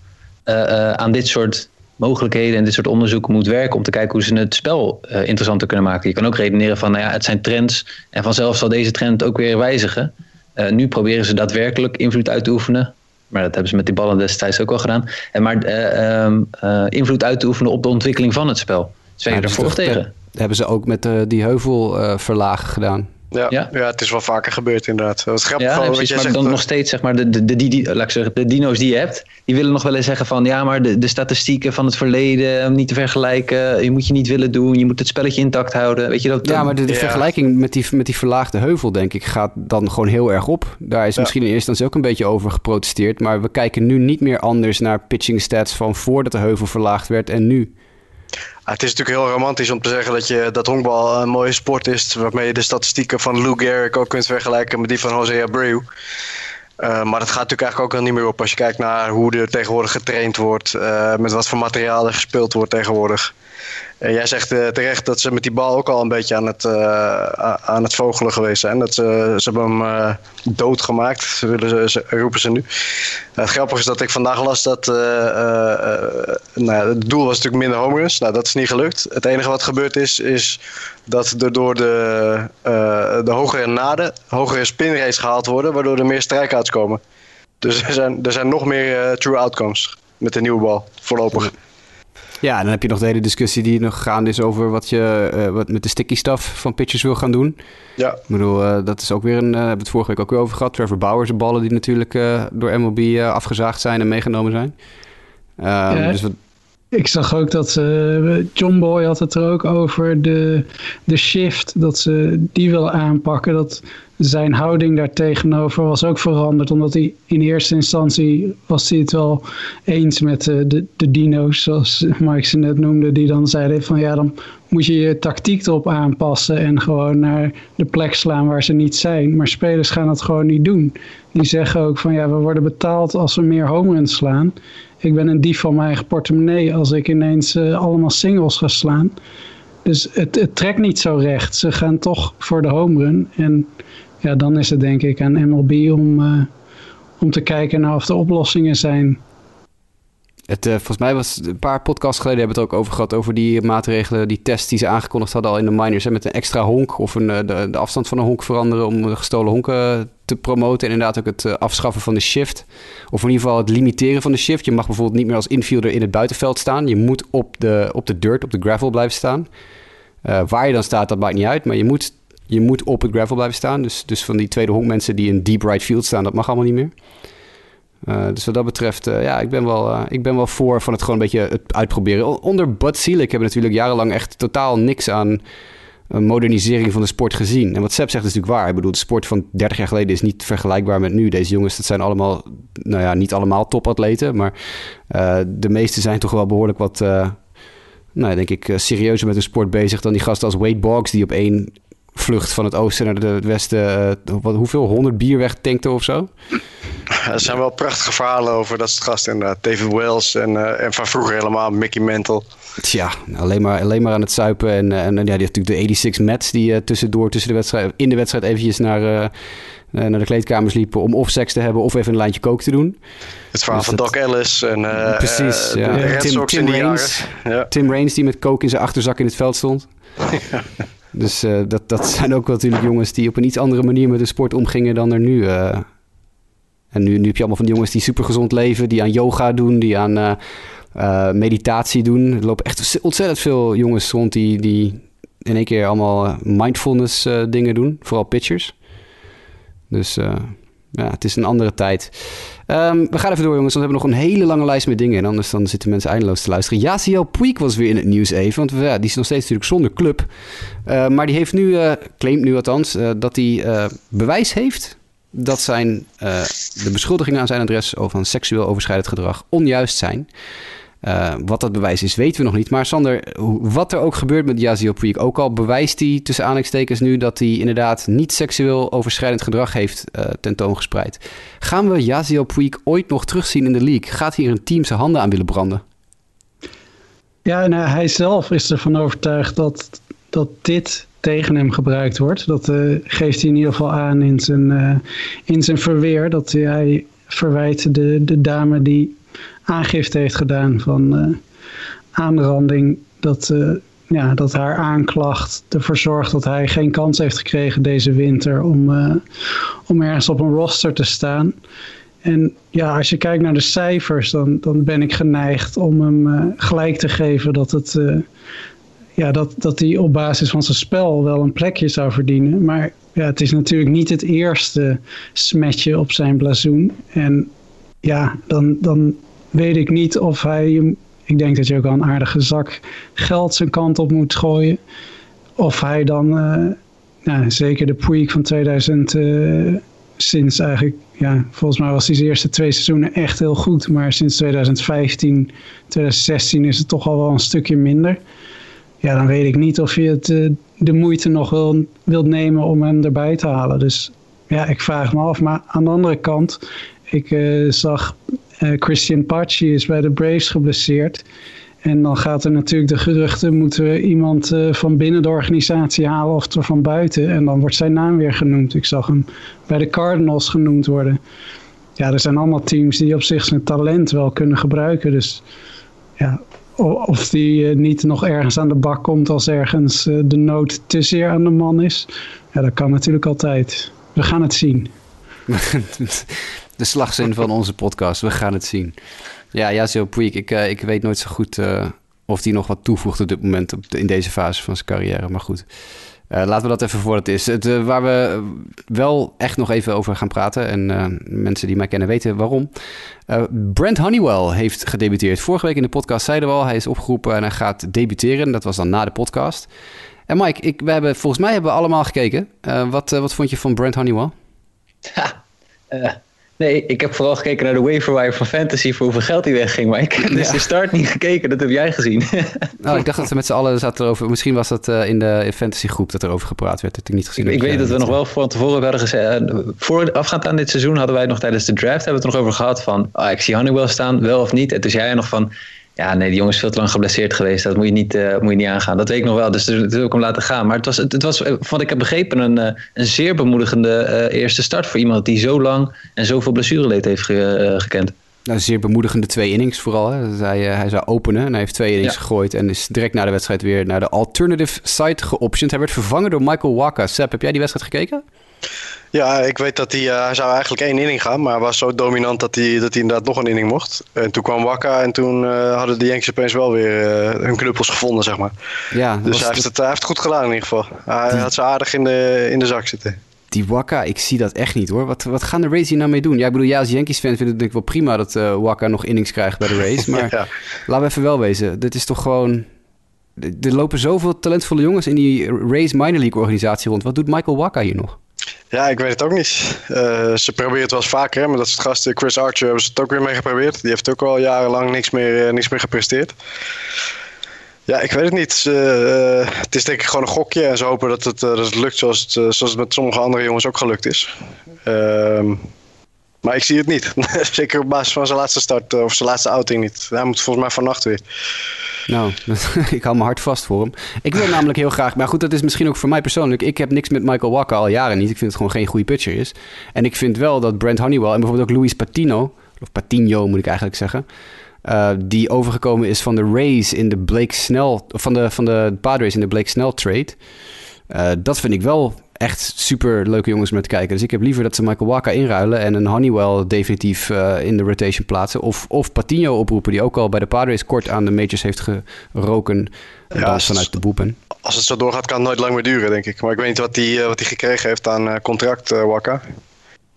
uh, aan dit soort mogelijkheden en dit soort onderzoeken moet werken om te kijken hoe ze het spel interessanter kunnen maken. Je kan ook redeneren van, nou ja, het zijn trends en vanzelf zal deze trend ook weer wijzigen. nu proberen ze daadwerkelijk invloed uit te oefenen. Maar dat hebben ze met die ballen destijds ook al gedaan. En maar um, invloed uit te oefenen op de ontwikkeling van het spel. Zijn je er voor tegen? Dat hebben ze ook met die heuvelverlagen gedaan. Ja, ja. ja, het is wel vaker gebeurd inderdaad. Grappig ja, van, precies, maar zegt, dan nog steeds, zeg maar, de, de, de, de, laat ik zeggen, de dino's die je hebt, die willen nog wel eens zeggen van, ja, maar de, de statistieken van het verleden, niet te vergelijken, je moet je niet willen doen, je moet het spelletje intact houden, weet je dat? Ja, maar de, de ja. vergelijking met die, met die verlaagde heuvel, denk ik, gaat dan gewoon heel erg op. Daar is misschien in eerste instantie ook een beetje over geprotesteerd, maar we kijken nu niet meer anders naar pitching stats van voordat de heuvel verlaagd werd en nu. Het is natuurlijk heel romantisch om te zeggen dat, je, dat honkbal een mooie sport is. Waarmee je de statistieken van Lou Gehrig ook kunt vergelijken met die van Jose Abreu. Uh, maar dat gaat natuurlijk eigenlijk ook al niet meer op als je kijkt naar hoe er tegenwoordig getraind wordt. Uh, met wat voor materiaal er gespeeld wordt tegenwoordig. Jij zegt uh, terecht dat ze met die bal ook al een beetje aan het, aan het vogelen geweest zijn. Dat ze, ze hebben hem doodgemaakt, willen ze, roepen ze nu. het grappige is dat ik vandaag las dat nou, het doel was natuurlijk minder home runs. Nou, dat is niet gelukt. Het enige wat gebeurd is, is dat er door de, de hogere naden hogere spinrates gehaald worden, waardoor er meer strikeouts komen. Dus er zijn, er zijn nog meer true outcomes met de nieuwe bal, voorlopig. Ja, en dan heb je nog de hele discussie die nog gaande is over wat je uh, wat met de sticky stuff van pitchers wil gaan doen. Ja. Ik bedoel, uh, dat is ook weer een, uh, hebben we het vorige week ook weer over gehad. Trevor Bauer's ballen die natuurlijk door MLB afgezaagd zijn en meegenomen zijn. ja, dus wat... Ik zag ook dat John Boy had het er ook over de, de shift, dat ze die willen aanpakken. Dat zijn houding daar tegenover was ook veranderd. Omdat hij in eerste instantie was hij het wel eens met de, de, de dino's, zoals Mike ze net noemde. Die dan zeiden van ja, dan moet je je tactiek erop aanpassen. En gewoon naar de plek slaan waar ze niet zijn. Maar spelers gaan dat gewoon niet doen. Die zeggen ook van ja, we worden betaald als we meer home runs slaan. Ik ben een dief van mijn eigen portemonnee als ik ineens uh, allemaal singles ga slaan. Dus het, het trekt niet zo recht. Ze gaan toch voor de home run. En ja, dan is het denk ik aan MLB om, uh, om te kijken naar of er oplossingen zijn. Het, uh, volgens mij was een paar podcasts geleden hebben het ook over gehad over die maatregelen, die tests die ze aangekondigd hadden al in de minors. Met een extra honk of een, de, de afstand van een honk veranderen om gestolen honken te promoten. En inderdaad ook het afschaffen van de shift. Of in ieder geval het limiteren van de shift. Je mag bijvoorbeeld niet meer als infielder in het buitenveld staan. Je moet op de, op de dirt, op de gravel blijven staan. Waar je dan staat, dat maakt niet uit. Maar je moet je moet op het gravel blijven staan. Dus, dus van die tweede honkmensen die in deep right field staan, dat mag allemaal niet meer. Uh, dus wat dat betreft, uh, ja, ik ben, wel, uh, ik ben wel voor van het gewoon een beetje het uitproberen. Onder Bud Selig hebben natuurlijk jarenlang echt totaal niks aan modernisering van de sport gezien. En wat Seb zegt is natuurlijk waar. Ik bedoel, de sport van 30 jaar geleden is niet vergelijkbaar met nu. Deze jongens, dat zijn allemaal, nou ja, niet allemaal topatleten, maar de meeste zijn toch wel behoorlijk wat, nou denk ik, serieuzer met hun sport bezig dan die gasten als Wade Boggs, die op één vlucht van het oosten naar het westen, uh, wat, hoeveel, 100 bier wegtankte of zo? Er zijn wel prachtige verhalen over dat soort gasten inderdaad. David Wells en, uh, en van vroeger helemaal Mickey Mantle. Tja, alleen maar, alleen maar aan het zuipen. En, en ja, die heeft natuurlijk de 86 Mets die uh, tussendoor tussen de wedstrijd, in de wedstrijd eventjes naar, uh, naar de kleedkamers liepen om of seks te hebben of even een lijntje kook te doen. Het verhaal dus van Doc Ellis en precies, ja. Tim, Tim, Raines, ja. Tim Raines die met kook in zijn achterzak in het veld stond. (laughs) dus uh, dat, dat (laughs) zijn ook natuurlijk jongens die op een iets andere manier met de sport omgingen dan er nu. Uh, en nu, nu heb je allemaal van die jongens die super gezond leven, die aan yoga doen, die aan uh, meditatie doen. Er lopen echt ontzettend veel jongens rond die, die in één keer allemaal mindfulness dingen doen, vooral pitchers. Dus ja, het is een andere tijd. Um, we gaan even door, jongens. Want we hebben nog een hele lange lijst met dingen. En anders dan zitten mensen eindeloos te luisteren. Yaziel Puig was weer in het nieuws even. Want ja, die is nog steeds natuurlijk zonder club. Uh, maar die heeft nu, uh, claimt nu althans, uh, dat hij bewijs heeft dat zijn, de beschuldigingen aan zijn adres van seksueel overschrijdend gedrag onjuist zijn. Uh, wat dat bewijs is, weten we nog niet. Maar Sander, wat er ook gebeurt met Yazio Puig, ook al bewijst hij tussen aanhalingstekens nu dat hij inderdaad niet seksueel overschrijdend gedrag heeft uh, tentoongespreid. Gaan we Yazio Puig ooit nog terugzien in de league? Gaat hier een team zijn handen aan willen branden? Ja, nou, hij zelf is ervan overtuigd dat, dat dit tegen hem gebruikt wordt. Dat uh, geeft hij in ieder geval aan in zijn, in zijn verweer. Dat hij verwijt de, de dame die aangifte heeft gedaan van uh, aanranding. Dat, uh, ja, dat haar aanklacht ervoor zorgt dat hij geen kans heeft gekregen deze winter om, uh, om ergens op een roster te staan. En ja, als je kijkt naar de cijfers, dan, dan ben ik geneigd om hem gelijk te geven dat het. ja, dat, dat hij op basis van zijn spel wel een plekje zou verdienen. Maar ja, het is natuurlijk niet het eerste smetje op zijn blazoen. En ja, dan, dan weet ik niet of hij, ik denk dat je ook al een aardige zak geld zijn kant op moet gooien. Of hij dan, uh, nou, zeker de Puig van 2000, uh, sinds eigenlijk, ja, volgens mij was de eerste twee seizoenen echt heel goed. Maar sinds 2015, 2016 is het toch al wel een stukje minder. Ja, dan weet ik niet of je het, uh, de moeite nog wil, wilt nemen om hem erbij te halen. Dus ja, ik vraag me af. Maar aan de andere kant, ik zag Christian Pachi is bij de Braves geblesseerd. En dan gaat er natuurlijk de geruchten, moeten we iemand uh, van binnen de organisatie halen of van buiten. En dan wordt zijn naam weer genoemd. Ik zag hem bij de Cardinals genoemd worden. Ja, er zijn allemaal teams die op zich zijn talent wel kunnen gebruiken. Dus ja, of die uh, niet nog ergens aan de bak komt als ergens de nood te zeer aan de man is. Ja, dat kan natuurlijk altijd. We gaan het zien. (laughs) de slagzin van onze podcast. We gaan het zien. Ja, ja, Puig. Ik, uh, ik weet nooit zo goed uh, of hij nog wat toevoegt op dit moment op in deze fase van zijn carrière. Maar goed, uh, laten we dat even voor het is. Het, waar we wel echt nog even over gaan praten. En mensen die mij kennen weten waarom. Brent Honeywell heeft gedebuteerd. Vorige week in de podcast zeiden we al, hij is opgeroepen en hij gaat debuteren. Dat was dan na de podcast. En Mike, ik, we hebben, volgens mij hebben we allemaal gekeken. wat, wat vond je van Brent Honeywell? Ja, Nee, ik heb vooral gekeken naar de waiver van Fantasy voor hoeveel geld hij wegging. Maar ik heb dus de start niet gekeken, dat heb jij gezien. (laughs) oh, ik dacht dat we met z'n allen zaten erover. Misschien was dat uh, in de fantasy groep dat er over gepraat werd. Dat ik niet gezien ik, ik weet dat we nog wel van tevoren hadden gezegd. Uh, voor afgaand aan dit seizoen hadden wij nog tijdens de draft hebben we het nog over gehad van. Oh, ik zie Honeywell staan, wel of niet. En toen zei jij nog van. Ja, nee, die jongen is veel te lang geblesseerd geweest. Dat moet je niet, uh, moet je niet aangaan. Dat weet ik nog wel. Dus dat wil ik hem laten gaan. Maar het was, het, was wat ik heb begrepen, een, uh, een zeer bemoedigende uh, eerste start voor iemand die zo lang en zoveel blessureleed heeft ge, gekend. Nou, zeer bemoedigende twee innings vooral. Hè. Hij, hij zou openen en hij heeft twee innings ja. gegooid. En is direct na de wedstrijd weer naar de alternative site geoptioned. Hij werd vervangen door Michael Waka. Sepp, heb jij die wedstrijd gekeken? Ja, ik weet dat hij, uh, hij zou eigenlijk één inning gaan, maar was zo dominant dat hij, dat hij inderdaad nog een inning mocht. En toen kwam Wakka en toen uh, hadden de Yankees opeens wel weer uh, hun knuppels gevonden, zeg maar. Ja, dus hij, heeft het, hij heeft het goed gedaan in ieder geval. Hij die... had ze aardig in de, in de zak zitten. Die Wakka, ik zie dat echt niet hoor. Wat, wat gaan de Rays hier nou mee doen? Ja, ik bedoel, ja, als Yankees-fan vind ik het wel prima dat Wakka nog innings krijgt bij de Rays. (laughs) Maar ja. laten we even wel wezen, dit is toch gewoon er lopen zoveel talentvolle jongens in die Race Minor League organisatie rond. Wat doet Michael Waka hier nog? Ja, ik weet het ook niet. Uh, ze proberen het wel eens vaker, maar dat is het gast Chris Archer hebben ze het ook weer mee geprobeerd. Die heeft ook al jarenlang niks meer, uh, niks meer gepresteerd. Ja, ik weet het niet. Uh, het is denk ik gewoon een gokje en ze hopen dat het, dat het lukt zoals het, zoals het met sommige andere jongens ook gelukt is. Ehm, maar ik zie het niet. (laughs) Zeker op basis van zijn laatste start of zijn laatste outing niet. Hij moet volgens mij vannacht weer. Nou, (laughs) ik hou me hard vast voor hem. Ik wil namelijk heel graag... Maar goed, dat is misschien ook voor mij persoonlijk. Ik heb niks met Michael Walker al jaren niet. Ik vind het gewoon geen goede pitcher is. En ik vind wel dat Brent Honeywell en bijvoorbeeld ook Luis Patino... Of Patino moet ik eigenlijk zeggen... Uh, die overgekomen is van de Rays in de Blake Snell... Van de, van de Padres in de Blake Snell trade... Uh, dat vind ik wel echt super leuke jongens om te kijken. Dus ik heb liever dat ze Michael Waka inruilen en een Honeywell definitief uh, in de rotation plaatsen. Of, of Patino oproepen, die ook al bij de Padres kort aan de majors heeft geroken. Ja, vanuit de boepen. Als het zo doorgaat, kan het nooit lang meer duren, denk ik. Maar ik weet niet wat hij wat gekregen heeft aan uh, contract, uh, Waka.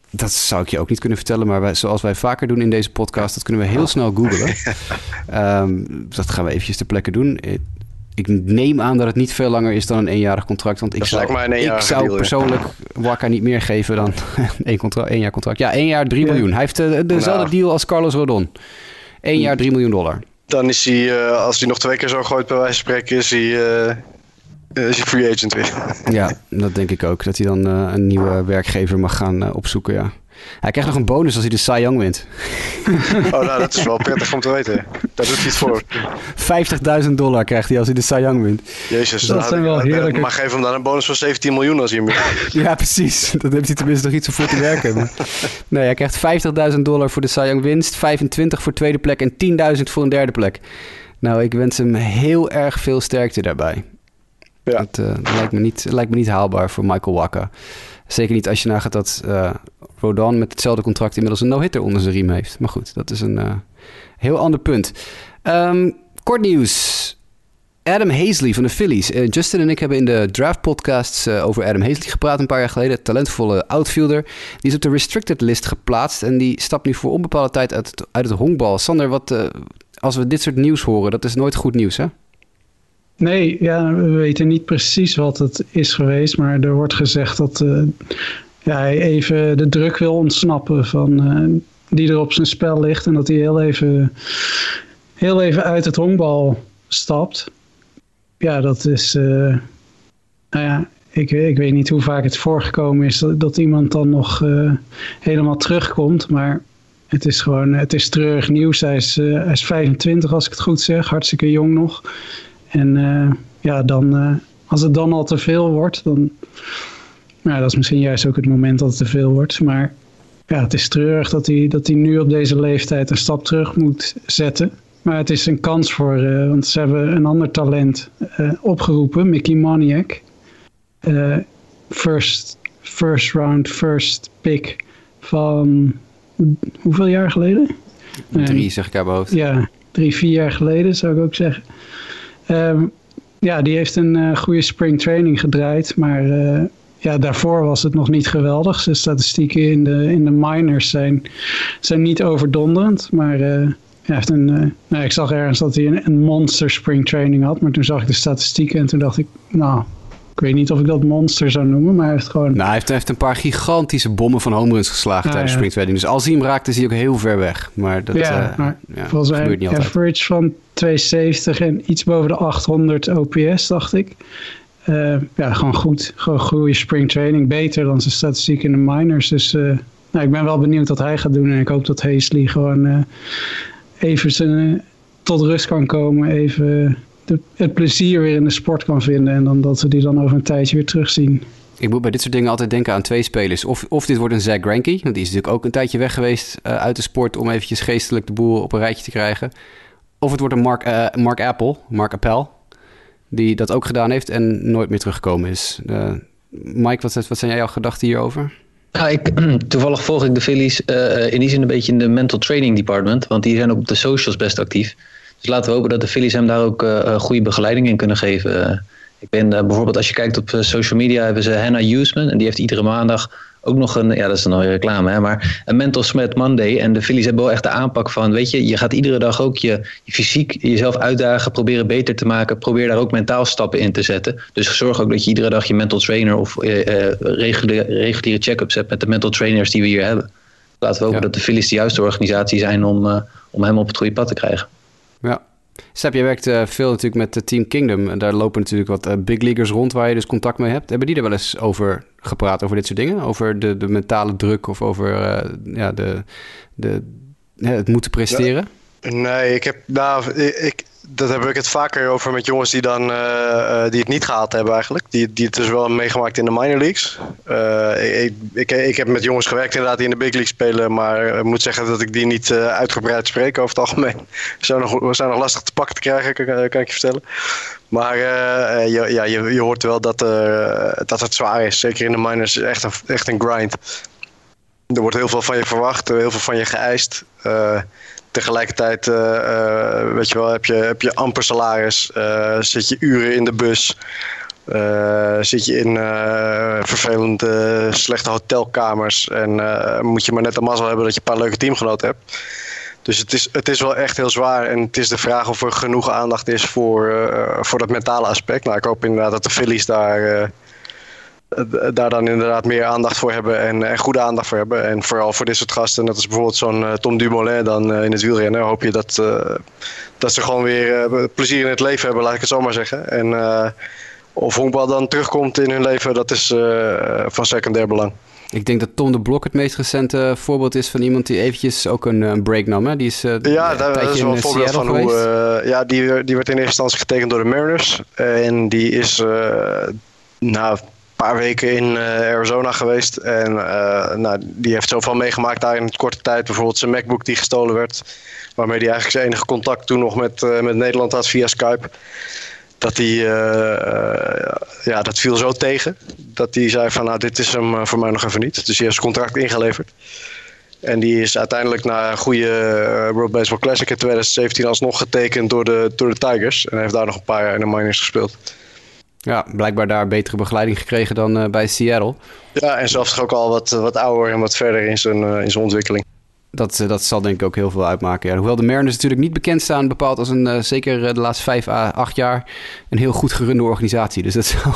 Dat zou ik je ook niet kunnen vertellen, maar wij, zoals wij vaker doen in deze podcast, dat kunnen we heel snel googlen. um, (laughs) dat gaan we eventjes ter plekke doen ik neem aan dat het niet veel langer is dan een eenjarig contract. Want ik dat zou, een ik zou persoonlijk Waka niet meer geven dan (laughs) één, contract, één jaar contract. Ja, één jaar 3 miljoen. Hij heeft uh, dezelfde nou. deal als Carlos Rodon. Eén jaar 3 miljoen dollar. Dan is hij, uh, als hij nog twee keer zo gooit bij wijze van spreken, is hij, uh, is hij free agent weer. ja, dat denk ik ook. Dat hij dan een nieuwe werkgever mag gaan opzoeken, ja. Hij krijgt nog een bonus als hij de Cy Young wint. (laughs) Oh, nou, dat is wel prettig om te weten. Daar doet hij het voor. 50.000 dollar krijgt hij als hij de Cy Young wint. Jezus, dat zijn wel heerlijke... Maar geef hem dan een bonus van 17 miljoen als hij hem (laughs) Ja, precies. Dan heeft hij tenminste nog iets voor te werken. Maar... Nee, hij krijgt 50.000 dollar voor de Cy Young winst, 25 voor tweede plek en 10.000 voor een derde plek. Nou, ik wens hem heel erg veel sterkte daarbij. Ja. Het uh, lijkt, me niet, lijkt me niet haalbaar voor Michael Waka. Zeker niet als je nagaat dat uh, Rodon met hetzelfde contract inmiddels een no-hitter onder zijn riem heeft. Maar goed, dat is een uh, heel ander punt. Um, kort nieuws. Adam Hazley van de Phillies. Uh, Justin en ik hebben in de draft podcasts over Adam Hazley gepraat een paar jaar geleden. Talentvolle outfielder. Die is op de restricted list geplaatst. En die stapt nu voor onbepaalde tijd uit het, uit het honkbal. Sander, wat, als we dit soort nieuws horen, dat is nooit goed nieuws hè? Nee, ja, we weten niet precies wat het is geweest. Maar er wordt gezegd dat ja, hij even de druk wil ontsnappen van, die er op zijn spel ligt. En dat hij heel even, heel even uit het honkbal stapt ja, dat is. Uh, nou ja, ik, ik weet niet hoe vaak het voorgekomen is dat, dat iemand dan nog helemaal terugkomt. Maar het is gewoon. Het is treurig nieuws. Hij is, hij is 25, als ik het goed zeg. Hartstikke jong nog. En ja, dan. als het dan al te veel wordt, dan. Nou, dat is misschien juist ook het moment dat het te veel wordt. Maar ja, het is treurig dat hij, dat hij nu op deze leeftijd een stap terug moet zetten. Maar het is een kans voor, uh, want ze hebben een ander talent opgeroepen, Mickey Maniac. First, first round, first pick van hoeveel jaar geleden? Drie, zeg ik uit mijn hoofd. Ja, drie, vier jaar geleden zou ik ook zeggen. Um, ja, die heeft een goede spring training gedraaid, maar ja, daarvoor was het nog niet geweldig. De statistieken in de, in de minors zijn, zijn niet overdonderend, maar hij heeft een, nou, ik zag ergens dat hij een, een, monster spring training had, maar toen zag ik de statistieken en toen dacht ik, nou, ik weet niet of ik dat monster zou noemen, maar hij heeft gewoon... Nou, hij heeft, heeft een paar gigantische bommen van home runs geslagen ah, tijdens ja. spring training. Dus als hij hem raakt, is hij ook heel ver weg. Maar dat ja, maar ja, volgens mij niet average van 270 en iets boven de 800 OPS, dacht ik. Uh, ja, gewoon goed. Gewoon goede spring training. Beter dan zijn statistiek in de minors. Dus nou, ik ben wel benieuwd wat hij gaat doen. En ik hoop dat Hazley gewoon even zijn, eh, tot rust kan komen, even het plezier weer in de sport kan vinden en dan dat we die dan over een tijdje weer terugzien. Ik moet bij dit soort dingen altijd denken aan twee spelers. Of, of dit wordt een Zach Greinke, want die is natuurlijk ook een tijdje weg geweest uit de sport om eventjes geestelijk de boel op een rijtje te krijgen. Of het wordt een Mark, uh, Mark Apple, Mark Appel, die dat ook gedaan heeft en nooit meer teruggekomen is. Uh, Mike, wat, wat zijn jouw gedachten hierover? Ja, ik, (clears throat) toevallig volg ik de Phillies uh, in die zin een beetje in de mental training department. Want die zijn ook op de socials best actief. Dus laten we hopen dat de Phillies hem daar ook goede begeleiding in kunnen geven. ik ben bijvoorbeeld als je kijkt op social media hebben ze Hannah Huseman. En die heeft iedere maandag ook nog een, ja, dat is dan alweer reclame, hè, maar een Mental Smet Monday. En de Phillies hebben wel echt de aanpak van, weet je, je gaat iedere dag ook je, je fysiek jezelf uitdagen, proberen beter te maken. Probeer daar ook mentaal stappen in te zetten. Dus zorg ook dat je iedere dag je mental trainer of eh, eh, reguliere, reguliere check-ups hebt met de mental trainers die we hier hebben. Laten we hopen Ja. dat de Phillies de juiste organisatie zijn om, eh, om hem op het goede pad te krijgen. Ja. Seb, jij werkt eh, veel natuurlijk met de Team Kingdom. En daar lopen natuurlijk wat eh, big leaguers rond waar je dus contact mee hebt. Hebben die er wel eens over gepraat, over dit soort dingen? Over de, de mentale druk of over ja, de, de, het moeten presteren? Nee, ik heb, nou, ik, dat heb ik het vaker over met jongens die, dan, eh, eh, die het niet gehaald hebben eigenlijk. Die, die het dus wel meegemaakt in de minor leagues. Eh, ik, ik, ik heb met jongens gewerkt inderdaad die in de big league spelen. Maar ik moet zeggen dat ik die niet uitgebreid spreek over het algemeen. (laughs) We zijn nog, we zijn nog lastig te pakken te krijgen, kan, ik je vertellen. Maar je, ja, je, je hoort wel dat, dat het zwaar is. Zeker in de minors echt een, echt een grind. Er wordt heel veel van je verwacht, heel veel van je geëist. Tegelijkertijd, eh, eh, weet je wel, heb je, heb je amper salaris. eh, zit je uren in de bus. zit je in vervelende, slechte hotelkamers. En moet je maar net de mazzel hebben dat je een paar leuke teamgenoten hebt. Dus het is, het is wel echt heel zwaar. En het is de vraag of er genoeg aandacht is voor, voor dat mentale aspect. Nou, ik hoop inderdaad dat de Phillies daar, daar dan inderdaad meer aandacht voor hebben. En, en goede aandacht voor hebben. En vooral voor dit soort gasten. Net als bijvoorbeeld zo'n eh, Tom Dumoulin dan eh, in het wielrennen. Hoop je dat, eh, dat ze gewoon weer eh, plezier in het leven hebben, laat ik het zo maar zeggen. En eh, of honkbal dan terugkomt in hun leven, dat is eh, van secundair belang. Ik denk dat Tom de Blok het meest recente voorbeeld is van iemand die eventjes ook een, een break nam. Hè? Die is eh, Ja, een dat, dat is wel een eh, voorbeeld Seattle van hoe. geweest. eh, ja, die, die werd in eerste instantie getekend door de Mariners. En die is eh nou, een paar weken in eh, Arizona geweest. En eh, nou, die heeft zoveel meegemaakt daar in korte tijd. Bijvoorbeeld zijn MacBook die gestolen werd. Waarmee hij eigenlijk zijn enige contact toen nog met, eh, met Nederland had via Skype. Dat hij, ja, dat viel zo tegen. Dat hij zei van, nou, dit is hem voor mij nog even niet. Dus hij heeft zijn contract ingeleverd. En die is uiteindelijk na een goede World Baseball Classic in 2017 alsnog getekend door de, door de Tigers. En heeft daar nog een paar jaar in de minors gespeeld. Ja, blijkbaar daar betere begeleiding gekregen dan eh, bij Seattle. Ja, en zelfs ook al wat, wat ouder en wat verder in zijn, eh, in zijn ontwikkeling. Dat, eh, dat zal denk ik ook heel veel uitmaken. Ja. Hoewel de Mariners natuurlijk niet bekend staan, bepaald als een, eh, zeker eh, de laatste vijf à acht jaar, een heel goed gerunde organisatie. Dus dat (laughs) zou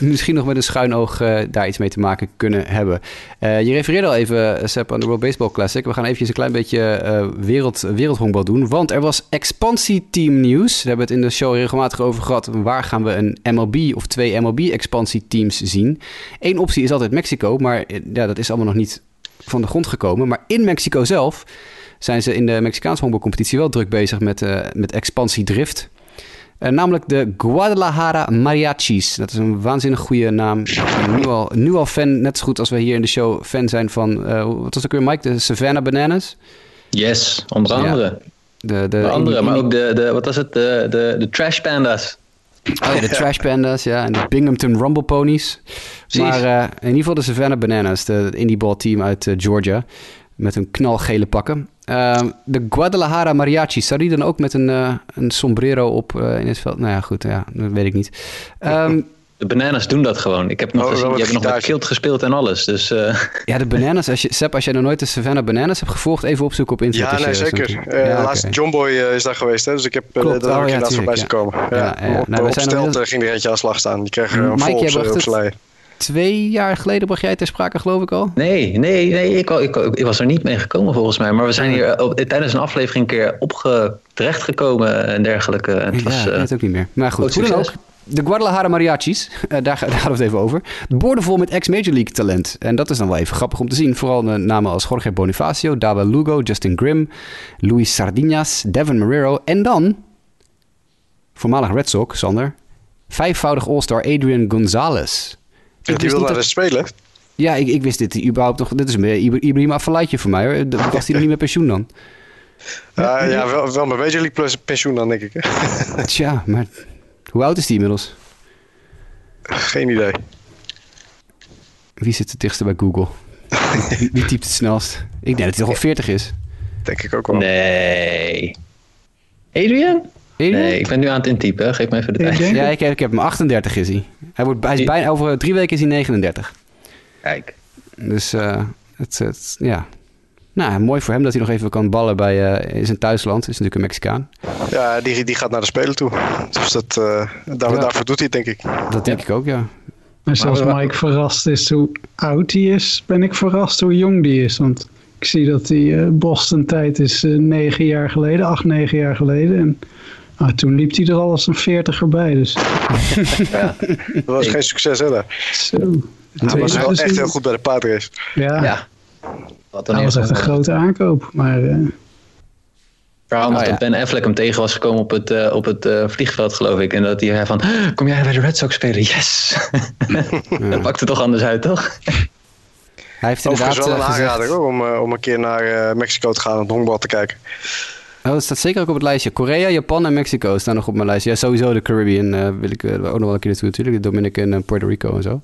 (laughs) misschien nog met een schuin oog daar iets mee te maken kunnen hebben. Je refereerde al even, Sepp, aan de World Baseball Classic. We gaan eventjes een klein beetje wereld, wereldhonkbal doen. Want er was expansieteam nieuws. We hebben het in de show regelmatig over gehad. Waar gaan we een MLB of twee MLB-expansieteams zien? Eén optie is altijd Mexico, maar ja, dat is allemaal nog niet van de grond gekomen. Maar in Mexico zelf zijn ze in de Mexicaanse honkbalcompetitie wel druk bezig met, eh met expansiedrift. Eh, namelijk de Guadalajara Mariachis. Dat is een waanzinnig goede naam. Nu al, nu al fan, net zo goed als we hier in de show fan zijn van... eh, wat was het ook weer, Mike? De Savannah Bananas? Yes, onder Ja. andere. De, de, De andere, maar ook de, de, wat was het, de, de, de Trash Pandas. Oh ja, de Trash (laughs) Pandas, ja. En de Binghamton Rumble Ponies. Precies. Maar eh, in ieder geval de Savannah Bananas, de, het indie ball team uit eh, Georgia. Met hun knalgele pakken. Eh, de Guadalajara Mariachis, zou die dan ook met een, eh, een sombrero op in het veld? Nou ja, goed, ja, dat weet ik niet. Ehm, (laughs) De Bananas doen dat gewoon. Ik heb nog Oh, gezien, die hebben nog met kilt gespeeld en alles. Dus eh, ja, de Bananas, als je, Sepp, als jij nog nooit de Savannah Bananas hebt gevolgd, even opzoeken op internet. Ja, nee, zeker. zo'n- Eh Ja, de laatste oké. John Boy eh, is daar geweest, hè? dus ik heb eh, Klopt. dat Oh, ook ja, inderdaad voorbij zien tuurlijk, komen. ja. Ja, Ja. Op, Nou, op stelt ging er eentje aan slag staan. Die kreeg er Mike, een vol jij op zijn. Twee jaar geleden bracht jij ter sprake, geloof ik al. nee, nee, nee ik, ik, ik was er niet mee gekomen volgens mij. Maar we zijn hier op, tijdens een aflevering een keer opge, terechtgekomen en dergelijke. En het was, ja, eh, weet het ook niet meer. Maar goed, hoe dan ook. De Guadalajara Mariachis, (laughs) eh, daar, daar hadden we het even over. Boordevol met ex-Major League talent. En dat is dan wel even grappig om te zien. Vooral de namen als Jorge Bonifacio, Dava Lugo, Justin Grimm, Luis Sardinas, Devin Marrero. En dan, voormalig Red Sox, Sander, vijfvoudig All-Star Adrian Gonzalez. En Ik die wil de dat- spelen. Ja, ik, ik wist dit überhaupt nog. Dit is een Ibrahim Afellay voor mij hoor. Was hij nog niet met pensioen dan? Ja, (laughs) ja, wel, wel met Major League plus pensioen dan, denk ik. hè. Tja, maar hoe oud is die inmiddels? Geen idee. Wie zit het dichtst bij Google? (laughs) wie, wie typt het snelst? Ik denk dat hij toch al 40 is. Denk ik ook wel. nee. Adrian? Adrian? Nee, ik ben nu aan het intypen. Geef me even de tijd. Ja, ik heb, ik heb hem 38 is hij. Hij, wordt, hij is bijna over drie weken is hij 39. Kijk. Dus uh, het, het, ja. Nou, mooi voor hem dat hij nog even kan ballen bij, uh, in zijn thuisland. Is natuurlijk een Mexicaan. Ja, die, die gaat naar de Spelen toe. Dus dat, uh, daar, ja. daarvoor doet hij het, denk ik. Dat denk ik ook, ja. Maar zoals Mike verrast is hoe oud hij is, ben ik verrast hoe jong die is. Want ik zie dat die uh, Boston-tijd is uh, negen jaar geleden, acht, negen jaar geleden. En ah, toen liep hij er al als een veertiger bij. Dus. (laughs) ja, dat was geen succes, hè? Daar. Zo. Hij was wel echt heel goed bij de paadrace. Ja, Ja. Wat dan dat was echt een grote aankoop. Maar eh, verhaal Oh, ja. dat Ben Affleck hem tegen was gekomen op het, eh, op het eh, vliegveld, geloof ik. En dat hij zei van, "Ah, kom jij bij de Red Sox spelen? Yes! (laughs) dat pakte toch anders uit, toch? Hij heeft inderdaad Overigens wel een eh, gezegd... aanrader hoor, om, eh, om een keer naar eh, Mexico te gaan om het honkbal te kijken. Oh, dat staat zeker ook op het lijstje. Korea, Japan en Mexico staan nog op mijn lijstje. Ja, sowieso de Caribbean eh, wil ik eh, ook nog wel een keer naartoe natuurlijk. De Dominican en Puerto Rico en zo.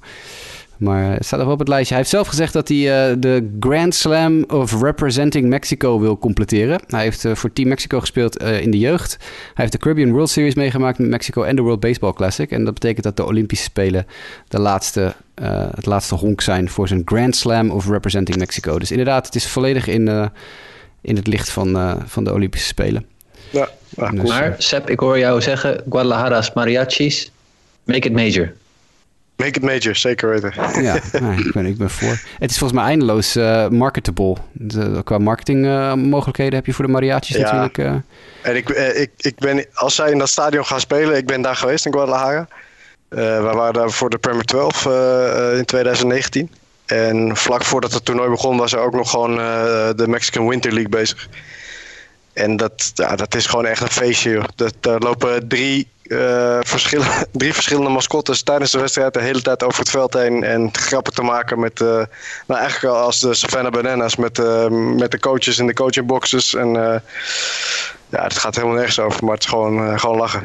Maar eh, het staat nog wel op het lijstje. Hij heeft zelf gezegd dat hij eh, de Grand Slam of Representing Mexico wil completeren. Hij heeft eh, voor Team Mexico gespeeld eh, in de jeugd. Hij heeft de Caribbean World Series meegemaakt met Mexico en de World Baseball Classic. En dat betekent dat de Olympische Spelen de laatste, eh, het laatste honk zijn voor zijn Grand Slam of Representing Mexico. Dus inderdaad, het is volledig in, eh, in het licht van, eh, van de Olympische Spelen. Ja, Dus, cool. Maar Seb, ik hoor jou zeggen, Guadalajara's mariachis, make it major. Make it major, zeker weten. Ja, nee, ik, ben, ik ben voor. Het is volgens mij eindeloos eh, marketable. De- qua marketingmogelijkheden heb je voor de mariachis Ja. natuurlijk. eh. En ik, eh, ik, ik ben, als zij in dat stadion gaan spelen, ik ben daar geweest in Guadalajara. Wij waren daar voor de Premier 12 eh, eh, in 2019. En vlak voordat het toernooi begon, was er ook nog gewoon de Mexican Winter League bezig. En dat, ja, dat is gewoon echt een feestje. Joh. Dat, daar lopen drie, eh, verschillen, (laughs) drie verschillende mascottes tijdens de wedstrijd de hele tijd over het veld heen. En grappen te maken met, eh, nou eigenlijk al als de Savannah Bananas, met, eh, met de coaches in de coachingboxes. En eh, ja, het gaat helemaal nergens over, maar het is gewoon, eh, gewoon lachen.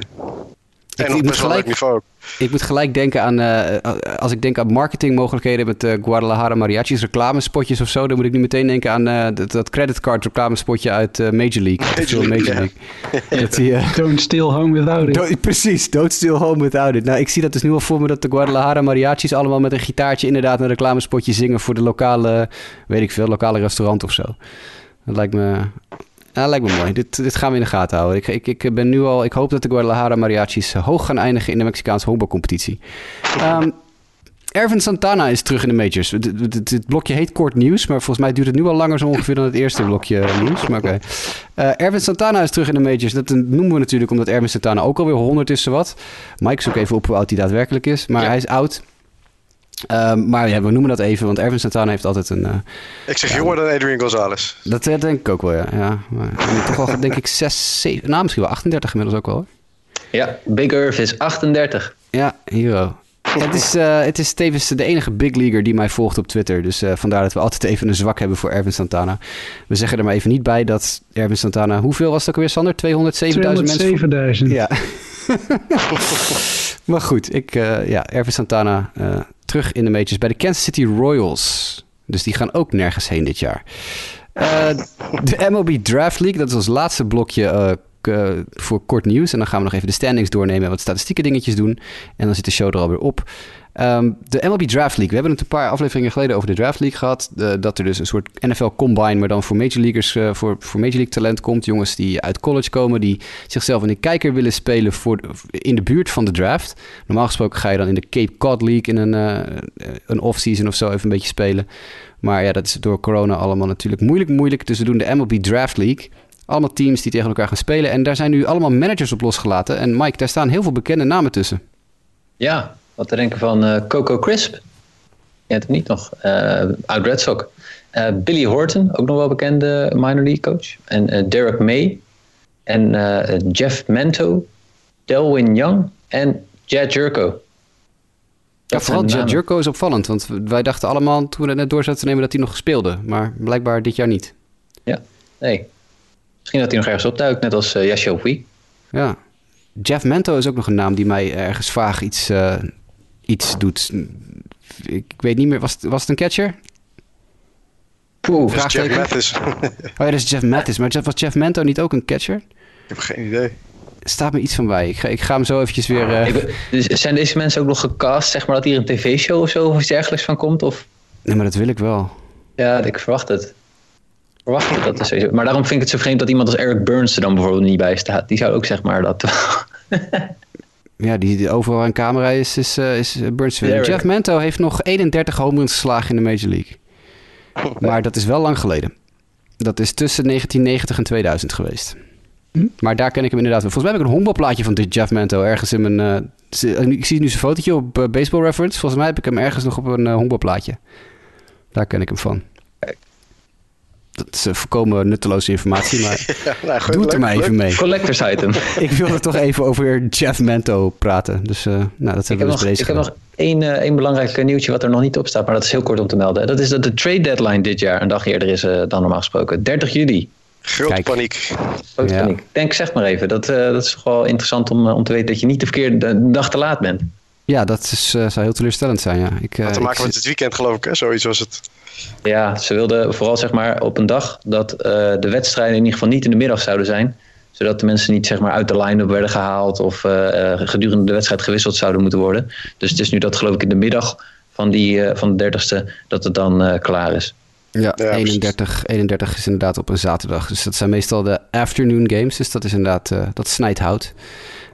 Ik- en op best gelijk- niveau. Ik moet gelijk denken aan, eh, als ik denk aan marketingmogelijkheden met eh, Guadalajara mariachis, reclamespotjes of zo, dan moet ik nu meteen denken aan eh, dat, dat creditcard reclamespotje uit eh, Major League. Major League, Major ja. League. (laughs) Dat die, don't steal home without it. Precies, don't still home without it. Nou, ik zie dat dus nu al voor me dat de Guadalajara mariachis allemaal met een gitaartje inderdaad een reclamespotje zingen voor de lokale, weet ik veel, lokale restaurant of zo. Dat lijkt me, ja, lijkt me mooi. Dit, dit gaan we in de gaten houden. Ik, ik, ik ben nu al, ik hoop dat de Guadalajara mariachis hoog gaan eindigen in de Mexicaanse honkbalcompetitie. Ehm Ervin Santana is terug in de majors. Dit, dit- dit blokje heet kort nieuws, maar volgens mij duurt het nu al langer zo ongeveer dan het eerste blokje eh, nieuws. Maar oké. Eh, Ervin Santana is terug in de majors. Dat noemen we natuurlijk omdat Ervin Santana ook alweer 100 is zowat. Mike zoek even op hoe oud hij daadwerkelijk is, maar Ja. hij is oud. Ehm, maar ja, we noemen dat even, want Ervin Santana heeft altijd een... eh, Ik zeg jonger dan Adrian Gonzalez. dat eh, denk ik ook wel, ja. ja maar, toch wel, (laughs) denk ik, 6, 7... Nou, misschien wel 38 inmiddels ook wel. hoor. Ja, Big Irv is 38. Ja, hero. Het is, eh, het is tevens de enige big leaguer die mij volgt op Twitter. Dus eh, vandaar dat we altijd even een zwak hebben voor Erwin Santana. We zeggen er maar even niet bij dat Erwin Santana... Hoeveel was ook alweer, Sander? 207.000 mensen? 207.000. Ja. (laughs) maar goed, ik, eh, ja, Erwin Santana eh, terug in de majors bij de Kansas City Royals. Dus die gaan ook nergens heen dit jaar. Eh, de MLB Draft League, dat is ons laatste blokje eh, eh, voor kort nieuws. En dan gaan we nog even de standings doornemen en wat statistieke dingetjes doen. En dan zit de show er alweer op. Ehm, de MLB Draft League. We hebben het een paar afleveringen geleden over de Draft League gehad. Dat er dus een soort NFL Combine, maar dan voor Major Leaguers, eh, voor, voor Major League talent komt. Jongens die uit college komen, die zichzelf in de kijker willen spelen voor in de buurt van de draft. Normaal gesproken ga je dan in de Cape Cod League in een, eh, een off-season of zo even een beetje spelen. Maar ja, dat is door corona allemaal natuurlijk moeilijk, moeilijk. Dus we doen de MLB Draft League. Allemaal teams die tegen elkaar gaan spelen. En daar zijn nu allemaal managers op losgelaten. En Mike, daar staan heel veel bekende namen tussen. Ja, wat te denken van eh, Coco Crisp. Je kent hem niet nog. eh uit Red Sox. Eh, Billy Horton, ook nog wel bekende minor league coach. En Derek May. En Jeff Mento. Delwin Young. En Jed Jurko. Ja, vooral namen. Jurko is opvallend. Want wij dachten allemaal toen we het net door zaten te nemen dat hij nog speelde. Maar blijkbaar dit jaar niet. Ja, nee. Misschien dat hij nog ergens opduikt, net als uh, Yashio. Ja. Jeff Mento is ook nog een naam die mij ergens vaag iets, iets doet. Ik weet niet meer, was het, was het een catcher? Poeh, Dat is Jeff Mathis. (laughs) Oh ja, dat is Jeff Mathis. Maar Jeff- was Jeff Mento niet ook een catcher? Ik heb geen idee. Er staat me iets van bij. Ik ga, ik ga hem zo eventjes weer... eh, Ik dus zijn deze mensen ook nog gecast, zeg maar, dat hier een tv-show of zo of iets dergelijks van komt? Of Nee, maar dat wil ik wel. Ja, ik verwacht het. Ik Verwacht het, dat is sowieso. Maar daarom vind ik het zo vreemd dat iemand als Eric Burns er dan bijvoorbeeld niet bij staat. Die zou ook zeg maar dat... (laughs) Ja, die, die overal aan camera is, is, eh, is Burns te vinden. Derek. Jeff Mento heeft nog 31 home runs geslagen in de Major League. Maar dat is wel lang geleden. Dat is tussen 1990 en 2000 geweest. Maar daar ken ik hem inderdaad wel. Volgens mij heb ik een honkbalplaatje van dit Jeff Mento ergens in mijn... eh, ik zie nu zijn fotootje op eh, Baseball Reference. Volgens mij heb ik hem ergens nog op een eh, honkbalplaatje. Daar ken ik hem van. Dat is volkomen nutteloze informatie, maar (laughs) Ja, nou, goed, doe het er maar even mee. Collectors item. (laughs) Ik wilde toch even over Jeff Mento praten. Dus eh, nou, dat Ik hebben heb we dus nog, deze ik heb nog één, eh, één belangrijk eh, nieuwtje wat er nog niet op staat, maar dat is heel kort om te melden. Dat is dat de trade deadline dit jaar een dag eerder is dan normaal gesproken. 30 juli. Grote Kijk. paniek. Grote Ja. paniek. Denk, zeg maar even. Dat, eh, dat is toch wel interessant om, om te weten dat je niet de verkeerde de dag te laat bent. Ja, dat is, eh, zou heel teleurstellend zijn, ja. Ik, eh, Had te ik maken met het weekend, geloof ik. Hè? Zoiets was het. Ja, ze wilden vooral zeg maar op een dag dat eh, de wedstrijden in ieder geval niet in de middag zouden zijn. Zodat de mensen niet zeg maar uit de line-up werden gehaald of eh, eh, gedurende de wedstrijd gewisseld zouden moeten worden. Dus het is nu dat geloof ik in de middag van, die, eh, van de dertigste dat het dan eh, klaar is. Ja, Ja, precies. 31, 31 is inderdaad op een zaterdag. Dus dat zijn meestal de afternoon games. Dus dat is inderdaad, eh, dat snijdt hout.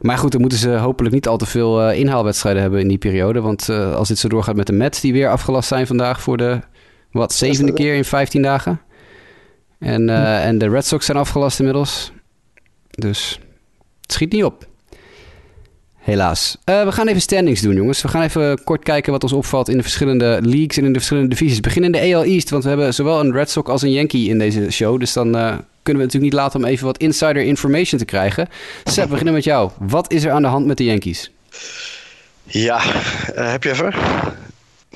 Maar goed, dan moeten ze hopelijk niet al te veel eh, inhaalwedstrijden hebben in die periode. Want eh, als dit zo doorgaat met de Mets, die weer afgelast zijn vandaag voor de, wat, zevende keer in 15 dagen. En, eh, en de Red Sox zijn afgelast inmiddels. Dus het schiet niet op. Helaas. Eh, we gaan even standings doen, jongens. We gaan even kort kijken wat ons opvalt in de verschillende leagues en in de verschillende divisies. We beginnen in de AL East, want we hebben zowel een Red Sox als een Yankee in deze show. Dus dan eh, kunnen we natuurlijk niet laten om even wat insider information te krijgen. Seb, we beginnen met jou. Wat is er aan de hand met de Yankees? Ja, heb je even?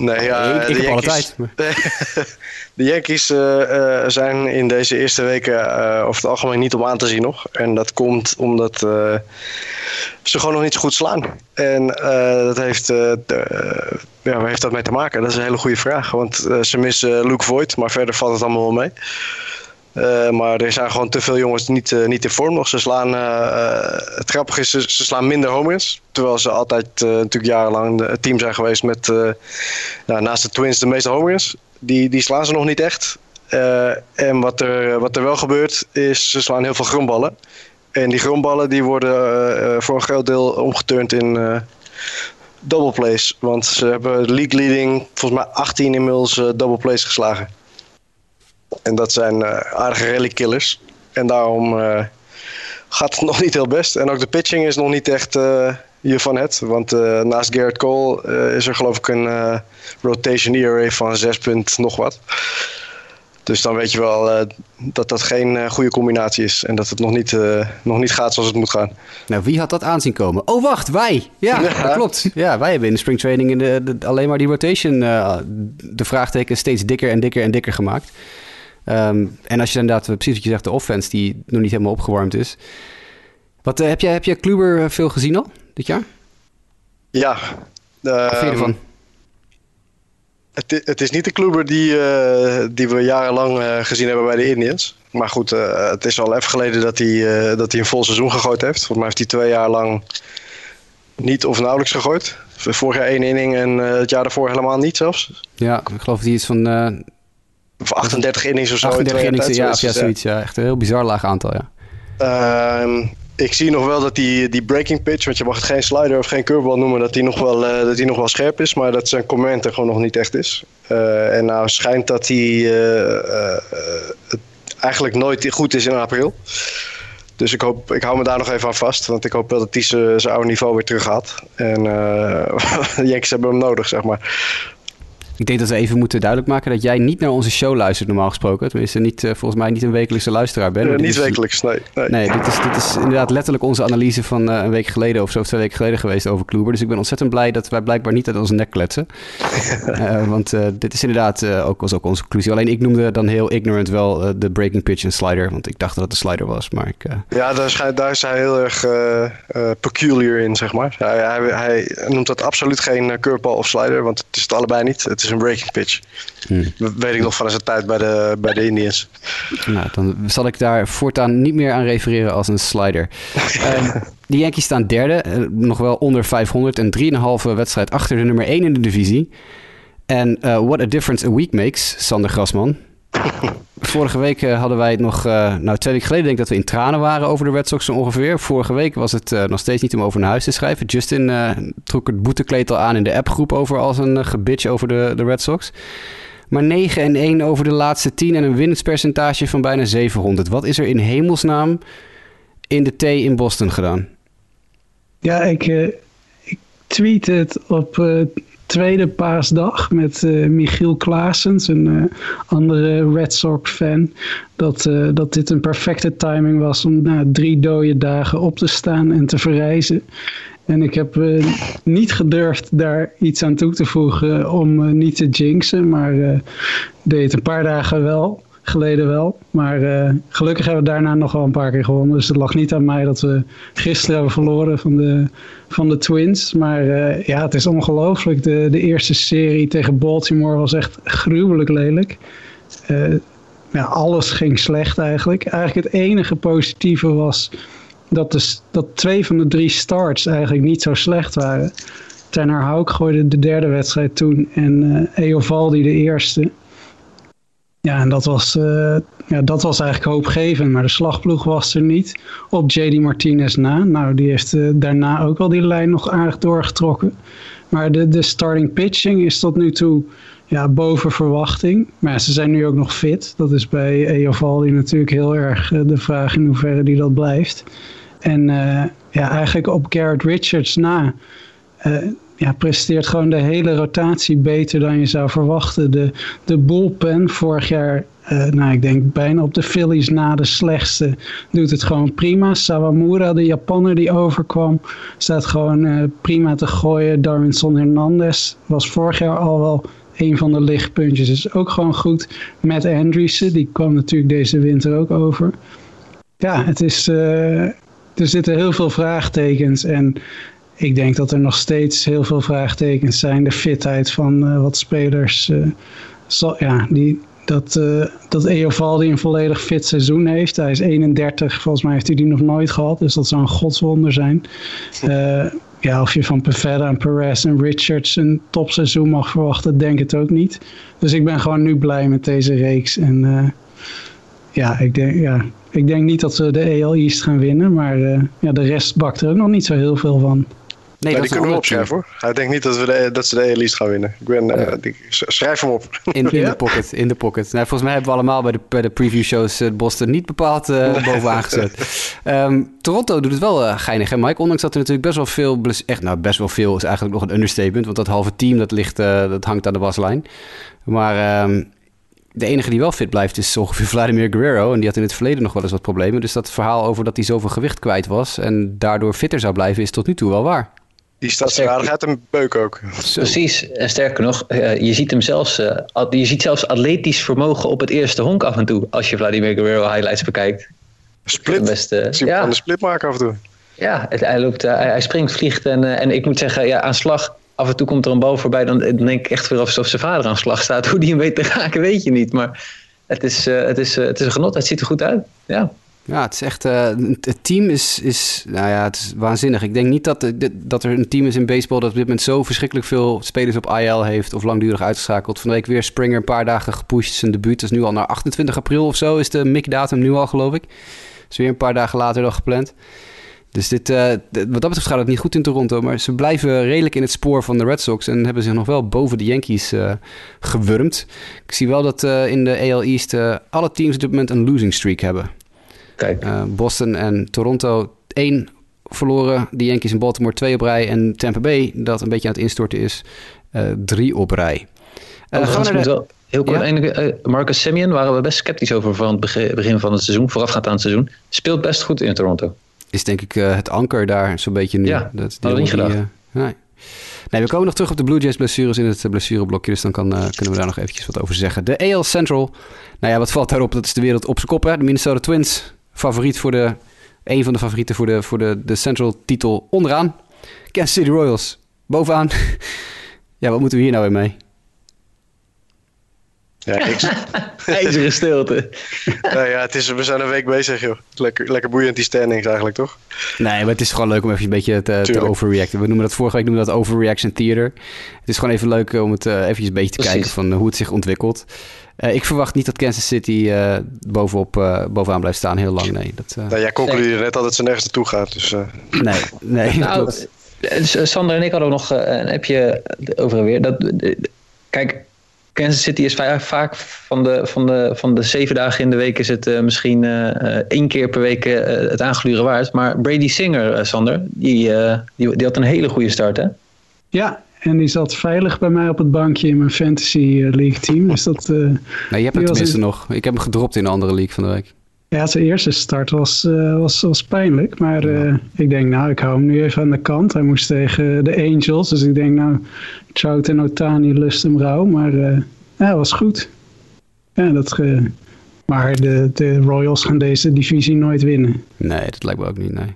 Nee, ja, Ik- ik de heb alle Yankees, tijd. (laughs) de Yankees eh, eh, zijn in deze eerste weken eh, over het algemeen niet om aan te zien nog. En dat komt omdat ze gewoon nog niet zo goed slaan. En dat heeft, de- ja, waar heeft dat mee te maken? Dat is een hele goede vraag. Want ze missen Luke Voigt, maar verder valt het allemaal wel mee. Eh, maar er zijn gewoon te veel jongens niet, eh, niet in vorm nog. Ze slaan, eh, het grappige is, ze, slaan minder home runs. Terwijl ze altijd natuurlijk jarenlang het team zijn geweest met nou, naast de Twins de meeste home runs. Die, die slaan ze nog niet echt. En wat er, wat er wel gebeurt is, ze slaan heel veel grondballen. En die grondballen die worden voor een groot deel omgeturnd in double plays. Want ze hebben league leading volgens mij 18 inmiddels double plays geslagen. En dat zijn eh, aardige rally killers. En daarom eh, gaat het (laughs) nog niet heel best. En ook de pitching is nog niet echt eh hiervan het. Want naast Garrett Cole is er geloof ik een rotation ERA van 6 punt nog wat. Dus dan weet je wel dat dat geen goede combinatie is. En dat het nog niet, nog niet gaat zoals het moet gaan. Nou, wie had dat aanzien komen? Oh, wacht, wij! Ja, Ja. dat klopt. Ja, wij hebben in de springtraining in de, de- alleen maar die rotation, de vraagteken steeds dikker en dikker en dikker gemaakt. Ehm, en als je inderdaad, eh, precies wat je zegt, de offense die nog niet helemaal opgewarmd is. Wat, eh, heb, jij, heb jij Kluber eh, veel gezien al dit jaar? Ja. Wat vind je ehm, ervan? Het, is niet de Kluber die, die we jarenlang gezien hebben bij de Indians. Maar goed, het is al even geleden dat hij, dat hij een vol seizoen gegooid heeft. Volgens mij heeft hij twee jaar lang niet of nauwelijks gegooid. Vorig jaar één inning en het jaar daarvoor helemaal niet zelfs. Ja, ik geloof dat hij iets van Of 38 innings of zo. in 38 twee jaar innings, ja, zoiets, ja, zoiets. Ja, echt een heel bizar laag aantal, ja. Ehm, ik zie nog wel dat die, die breaking pitch, want je mag het geen slider of geen curveball noemen, dat die nog wel, eh, dat die nog wel scherp is, maar dat zijn command er gewoon nog niet echt is. Eh, en nou schijnt dat hij eh, het eigenlijk nooit goed is in april. Dus ik, hoop, ik hou me daar nog even aan vast, want ik hoop wel dat hij zijn zijn oude niveau weer terug gaat. En (laughs) de Yankees hebben hem nodig, zeg maar. Ik denk dat we even moeten duidelijk maken dat jij niet naar onze show luistert normaal gesproken. Tenminste, niet, eh, volgens mij niet een wekelijkse luisteraar bent. Eh, Dit niet is- wekelijks, nee. nee. Nee, dit is, dit is inderdaad letterlijk onze analyse van eh, een week geleden of zo, of twee weken geleden geweest over Kluber. Dus ik ben ontzettend blij dat wij blijkbaar niet uit onze nek kletsen. (laughs) Want dit is inderdaad ook, was ook onze conclusie. Alleen ik noemde dan heel ignorant wel de breaking pitch en slider, want ik dacht dat het een slider was. Maar ik, Ja, daar, schijnt, daar is hij heel erg peculiar in, zeg maar. Hij, hij, hij noemt dat absoluut geen curveball of slider, want het is het allebei niet. Het is een breaking pitch. Hmm. Dat weet ik nog van zijn tijd bij de, bij de Indians. nou, dan zal ik daar voortaan niet meer aan refereren als een slider. (laughs) Ehm, de Yankees staan derde, eh, nog wel onder 500 en 3,5 wedstrijd achter de nummer 1 in de divisie. En uh, what a difference a week makes, Sander Grasman. (laughs) Vorige week uh, hadden wij het nog, uh, nou twee weken geleden denk ik dat we in tranen waren over de Red Sox ongeveer. Vorige week was het nog steeds niet om over naar huis te schrijven. Justin trok het boetekleed al aan in de appgroep over als een gebitch over de, de Red Sox. Maar 9 en 1 over de laatste 10 en een winstpercentage van bijna 700. Wat is er in hemelsnaam in de T in Boston gedaan? Ja, ik, ik tweet het op tweede paasdag met uh, Michiel Klaasens, een uh, andere Red Sox fan. Dat, uh, dat dit een perfecte timing was om na drie dode dagen op te staan en te verrijzen. En ik heb niet gedurfd daar iets aan toe te voegen om niet te jinxen, maar deed het een paar dagen wel geleden wel. Maar uh, gelukkig hebben we daarna nog wel een paar keer gewonnen. Dus het lag niet aan mij dat we gisteren hebben verloren van de, van de Twins. Maar uh, ja, het is ongelooflijk. De, de eerste serie tegen Baltimore was echt gruwelijk lelijk. Uh, ja, alles ging slecht eigenlijk. Eigenlijk het enige positieve was dat, de, dat twee van de drie starts eigenlijk niet zo slecht waren. Tanner Houck gooide de derde wedstrijd toen en Eovaldi de eerste. Ja, en dat was, uh, ja, dat was eigenlijk hoopgevend. Maar de slagploeg was er niet op JD Martinez na. Nou, die heeft uh, daarna ook wel die lijn nog aardig doorgetrokken. Maar de, de starting pitching is tot nu toe ja, boven verwachting. Maar ze zijn nu ook nog fit. Dat is bij Eovaldi natuurlijk heel erg uh, de vraag in hoeverre die dat blijft. En ja, eigenlijk op Garrett Richards na ja, presteert gewoon de hele rotatie beter dan je zou verwachten. De, de bullpen vorig jaar, uh, nou ik denk bijna op de Phillies na de slechtste, doet het gewoon prima. Sawamura, de Japanner die overkwam, staat gewoon uh, prima te gooien. Darwinson Hernandez was vorig jaar al wel een van de lichtpuntjes. Is ook gewoon goed. Matt Andreessen, die kwam natuurlijk deze winter ook over. Ja, het is... Uh, er zitten heel veel vraagtekens en ik denk dat er nog steeds heel veel vraagtekens zijn. De fitheid van uh, wat spelers. Uh, zal, ja, die, dat, uh, dat Eovaldi een volledig fit seizoen heeft. Hij is 31, volgens mij heeft hij die nog nooit gehad. Dus dat zou een godswonder zijn. (laughs) ja, of je van Pavetta en Perez en Richards een topseizoen mag verwachten, denk het ook niet. Dus ik ben gewoon nu blij met deze reeks. En ja, ik denk, ja, ik denk niet dat ze de EL East gaan winnen. Maar ja, de rest bakt er ook nog niet zo heel veel van. Nee, die kunnen we opschrijven hoor. Hij denkt niet dat, we de, dat ze de ELI's gaan winnen. Ik ben, uh, die, schrijf hem op. In, in de pocket, in de pocket. Nou, volgens mij hebben we allemaal bij de, bij de preview shows uh, Boston niet bepaald uh, bovenaan gezet. um, (laughs) Toronto doet het wel uh, geinig hè Mike? Ondanks dat er natuurlijk best wel veel... Echt, nou best wel veel is eigenlijk nog een understatement. Want dat halve team dat ligt, dat hangt aan de waslijn. Maar... Um, de enige die wel fit blijft is ongeveer Vladimir Guerrero. En die had in het verleden nog wel eens wat problemen. Dus dat verhaal over dat hij zoveel gewicht kwijt was... en daardoor fitter zou blijven, is tot nu toe wel waar. Die staat aardig uit een beuk ook. Precies, en sterker nog, uh, je, ziet hem zelfs, uh, je ziet zelfs atletisch vermogen op het eerste honk af en toe. Als je Vladimir Guerrero highlights bekijkt. Split, beste, zie ja. de split maken af en toe. Ja, het, hij, loopt, uh, hij, springt, vliegt en, en ik moet zeggen, ja, aan slag, af en toe komt er een bal voorbij. Dan, dan denk ik echt weer alsof zijn vader aan slag staat. (laughs) Hoe die hem weet te raken, weet je niet. Maar het is, het is, het is een genot, het ziet er goed uit. Ja. Ja, het is echt. Uh, het team is, is. Nou ja, het is waanzinnig. Ik denk niet dat, dat er een team is in baseball dat op dit moment zo verschrikkelijk veel spelers op IL heeft of langdurig uitgeschakeld. Van de week weer Springer een paar dagen gepusht. Zijn debuut is nu al naar 28 april of zo. Is de MIC-datum nu al, geloof ik. Is weer een paar dagen later dan gepland. Dus dit, uh, wat dat betreft gaat het niet goed in Toronto. Maar ze blijven redelijk in het spoor van de Red Sox. En hebben zich nog wel boven de Yankees gewurmd. Ik zie wel dat in de AL East alle teams op dit moment een losing streak hebben. Uh, Boston en Toronto één verloren. De Yankees en Baltimore twee op rij. En Tampa Bay, dat een beetje aan het instorten is, uh, drie op rij. Uh, gaan we wel, heel kort, ja? Marcus Simeon waren we best sceptisch over van het begin van het seizoen, voorafgaand aan het seizoen. Speelt best goed in Toronto. Is denk ik het anker daar zo'n beetje nu. Ja, dat we niet gedacht. nee. Nee, we komen nog terug op de Blue Jays blessures in het blessureblokje. Dus dan kan, uh, kunnen we daar nog eventjes wat over zeggen. De AL Central. Nou ja, wat valt daarop? Dat is de wereld op zijn kop. Hè? De Minnesota Twins favoriet voor de, een van de favorieten voor de, voor de, de Central titel onderaan. Kansas City Royals bovenaan. (laughs) ja, wat moeten we hier nou weer mee? Ja, niks. (laughs) IJzeren stilte. (laughs) nou ja, het is, we zijn een week bezig, joh. Lekker, lekker boeiend die standings eigenlijk, toch? Nee, maar het is gewoon leuk om even een beetje te, te overreacten. We noemen dat vorige week noemen we dat overreaction theater. Het is gewoon even leuk om het eh even een beetje te Precies. kijken van eh, hoe het zich ontwikkelt. Eh, ik verwacht niet dat Kansas City eh, bovenop, eh, bovenaan blijft staan heel lang. Nee, dat, eh, Nou, jij concludeerde net al dat ze nergens naartoe gaat. Dus, eh, nee, nee Nou, Sander en ik hadden ook nog eh, een appje over en weer. Dat, kijk, Kansas City is va- vaak van de, van, de, van de zeven dagen in de week is het eh, misschien één keer per week het aangluren waard. Maar Brady Singer, Sander, die, eh, die, die had een hele goede start, hè? Ja, en die zat veilig bij mij op het bankje in mijn Fantasy eh, League team. Dus dat, eh, Nee, je hebt hem tenminste in- nog. Ik heb hem gedropt in een andere league van de week. ja, zijn eerste start was, eh, was, was pijnlijk. Maar ik denk, nou, ik hou hem nu even aan de kant. Hij moest tegen de Angels. Dus ik denk, nou, Trout en Otani lust hem rauw. Maar ja, was goed. Ja, dat, maar de, de Royals gaan deze divisie nooit winnen. Nee, dat lijkt me ook niet, nee.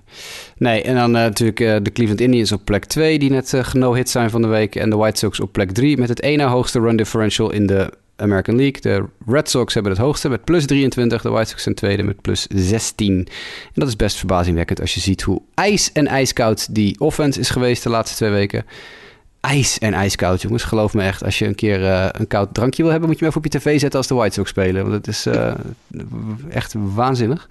Nee, en dan eh, natuurlijk eh, de Cleveland Indians op plek 2... die net eh geno-hit zijn van de week. En de White Sox op plek 3... met het ene hoogste run differential in de American League. De Red Sox hebben het hoogste met plus 23. De White Sox zijn tweede met plus 16. En dat is best verbazingwekkend als je ziet hoe ijs en ijskoud die offense is geweest de laatste twee weken. Ijs en ijskoud, jongens. Geloof me echt. Als je een keer eh, een koud drankje wil hebben, moet je hem even op je tv zetten als de White Sox spelen. Want het is eh, (laughs) echt waanzinnig.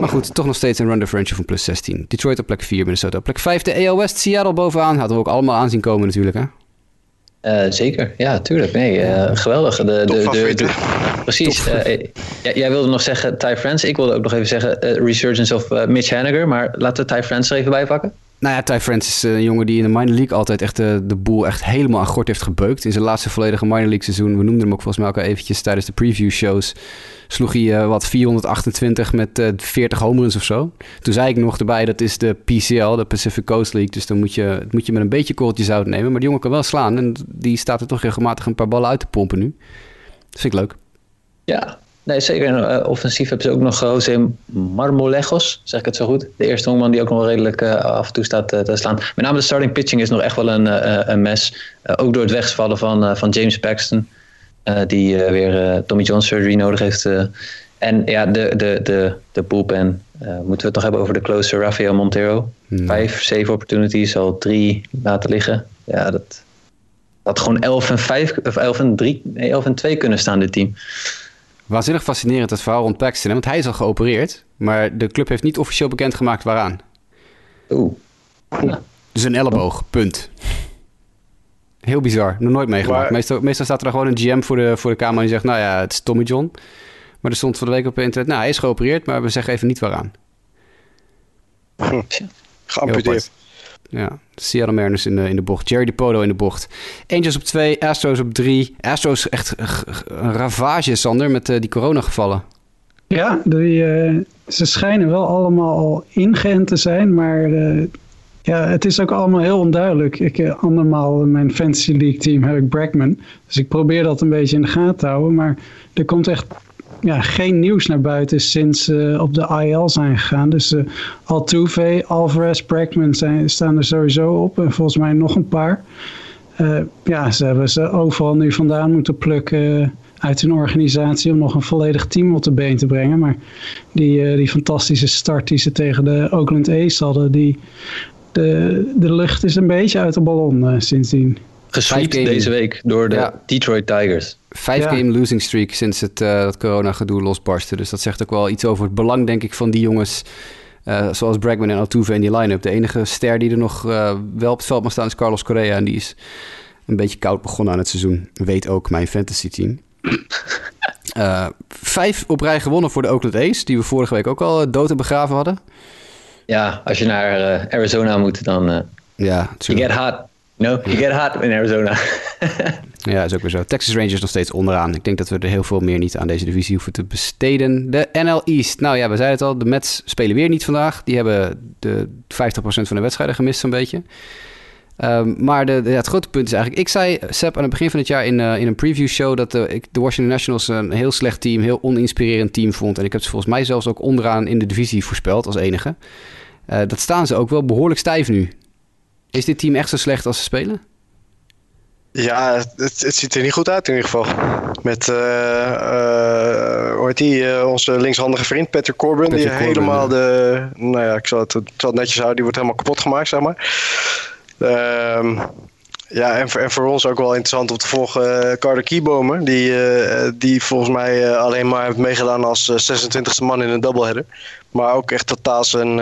Maar goed, toch nog steeds een run differential van plus 16. Detroit op plek 4, Minnesota op plek 5. De AL West, Seattle bovenaan. Hadden we ook allemaal aanzien komen natuurlijk, hè? Eh, zeker, ja, tuurlijk. Nee, eh, geweldig. De, de, de, precies. eh, jij- jij wilde nog zeggen Ty France. Ik wilde ook nog even zeggen eh, Resurgence of Mitch Haniger. Maar laten we Ty France er even bij pakken. Nou ja, Ty France is een jongen die in de minor league altijd echt de, de boel echt helemaal aan gort heeft gebeukt. In zijn laatste volledige minor league seizoen, we noemden hem ook volgens mij ook eventjes tijdens de preview shows, sloeg hij eh, wat 428 met eh 40 home runs of zo. Toen zei ik nog erbij, dat is de PCL, de Pacific Coast League. Dus dan moet je, moet je met een beetje korreltje zout nemen. Maar die jongen kan wel slaan en die staat er toch regelmatig een paar ballen uit te pompen nu. Dat vind ik leuk. Ja, nee, zeker. Eh, offensief hebben ze ook nog José Marmolejos, zeg ik het zo goed. De eerste honkman die ook nog wel redelijk eh, af en toe staat eh, te slaan. Met name de starting pitching is nog echt wel een, een mes. Ook door het wegvallen van, van James Paxton, die weer Tommy John surgery nodig heeft. en ja, de, de, de, de bullpen. moeten we het nog hebben over de closer Rafael Montero. Hmm. Vijf save opportunities, al drie laten liggen. Ja, dat had gewoon 11 en 5, of 11 en 3, nee, 11 en 2 kunnen staan, dit team. Waanzinnig fascinerend het verhaal rond Paxton. hè, Want hij is al geopereerd, maar de club heeft niet officieel bekendgemaakt waaraan. Oeh. Dus een elleboog, punt. Heel bizar, nog nooit meegemaakt. Maar- Meestal, meestal staat er gewoon een GM voor de, voor de kamer en die zegt... nou ja, het is Tommy John. Maar er stond van de week op internet... nou, hij is geopereerd, maar we zeggen even niet waaraan. Heel geamputeerd. Ja, Seattle Mariners in de, in de bocht. Jerry DePoto in de bocht. Angels op 2, Astros op 3. Astros echt een ravage, Sander, met eh, die coronagevallen. Ja, die, eh, ze schijnen wel allemaal al ingeënt te zijn, maar eh, ja, het is ook allemaal heel onduidelijk. Ik, andermaal in mijn Fantasy League team heb ik Bregman, dus ik probeer dat een beetje in de gaten te houden, maar er komt echt ja, geen nieuws naar buiten sinds ze op de IL zijn gegaan. Dus eh Altuve, Alvarez, Bregman zijn, staan er sowieso op en volgens mij nog een paar. Eh, ja, ze hebben ze overal nu vandaan moeten plukken eh, uit hun organisatie om nog een volledig team op de been te brengen. Maar die, eh, die fantastische start die ze tegen de Oakland A's hadden, die, de, de lucht is een beetje uit de ballon eh, sindsdien. Gesweept deze week door de Ja. Detroit Tigers. Vijf Ja. game losing streak sinds het eh, dat corona-gedoe losbarstte. Dus dat zegt ook wel iets over het belang, denk ik, van die jongens. eh, zoals Bregman en Altuve in die line-up. De enige ster die er nog eh, wel op het veld mag staan is Carlos Correa. En die is een beetje koud begonnen aan het seizoen. Weet ook mijn fantasy team. (laughs) Vijf op rij gewonnen voor de Oakland A's. Die we vorige week ook al dood en begraven hadden. Ja, als je naar Arizona moet, dan Ja, you get hot. No, you get hot in Arizona. (laughs) Ja, is ook weer zo. Texas Rangers nog steeds onderaan. Ik denk dat we er heel veel meer niet aan deze divisie hoeven te besteden. De NL East. Nou ja, we zeiden het al. De Mets spelen weer niet vandaag. Die hebben de 50% van de wedstrijden gemist zo'n beetje. Ehm, maar de, de- ja, het grote punt is eigenlijk... Ik zei, Seb, aan het begin van het jaar in, eh, in een preview show... dat eh, ik de Washington Nationals een heel slecht team... heel oninspirerend team vond. En ik heb ze volgens mij zelfs ook onderaan in de divisie voorspeld als enige. Eh, dat staan ze ook wel behoorlijk stijf nu. Is dit team echt zo slecht als ze spelen? Ja, het, het ziet er niet goed uit in ieder geval. Met, uh, uh, hoe heet die, onze linkshandige vriend Patrick Corbin. die helemaal de, nou ja, ik zal het, ik zal het netjes houden, die wordt helemaal kapot gemaakt, zeg maar. Ehm, ja, en voor, en voor ons ook wel interessant om te volgen Carter Kiebomen. Die, die volgens mij alleen maar heeft meegedaan als 26e man in een doubleheader. Maar ook echt totaal zijn,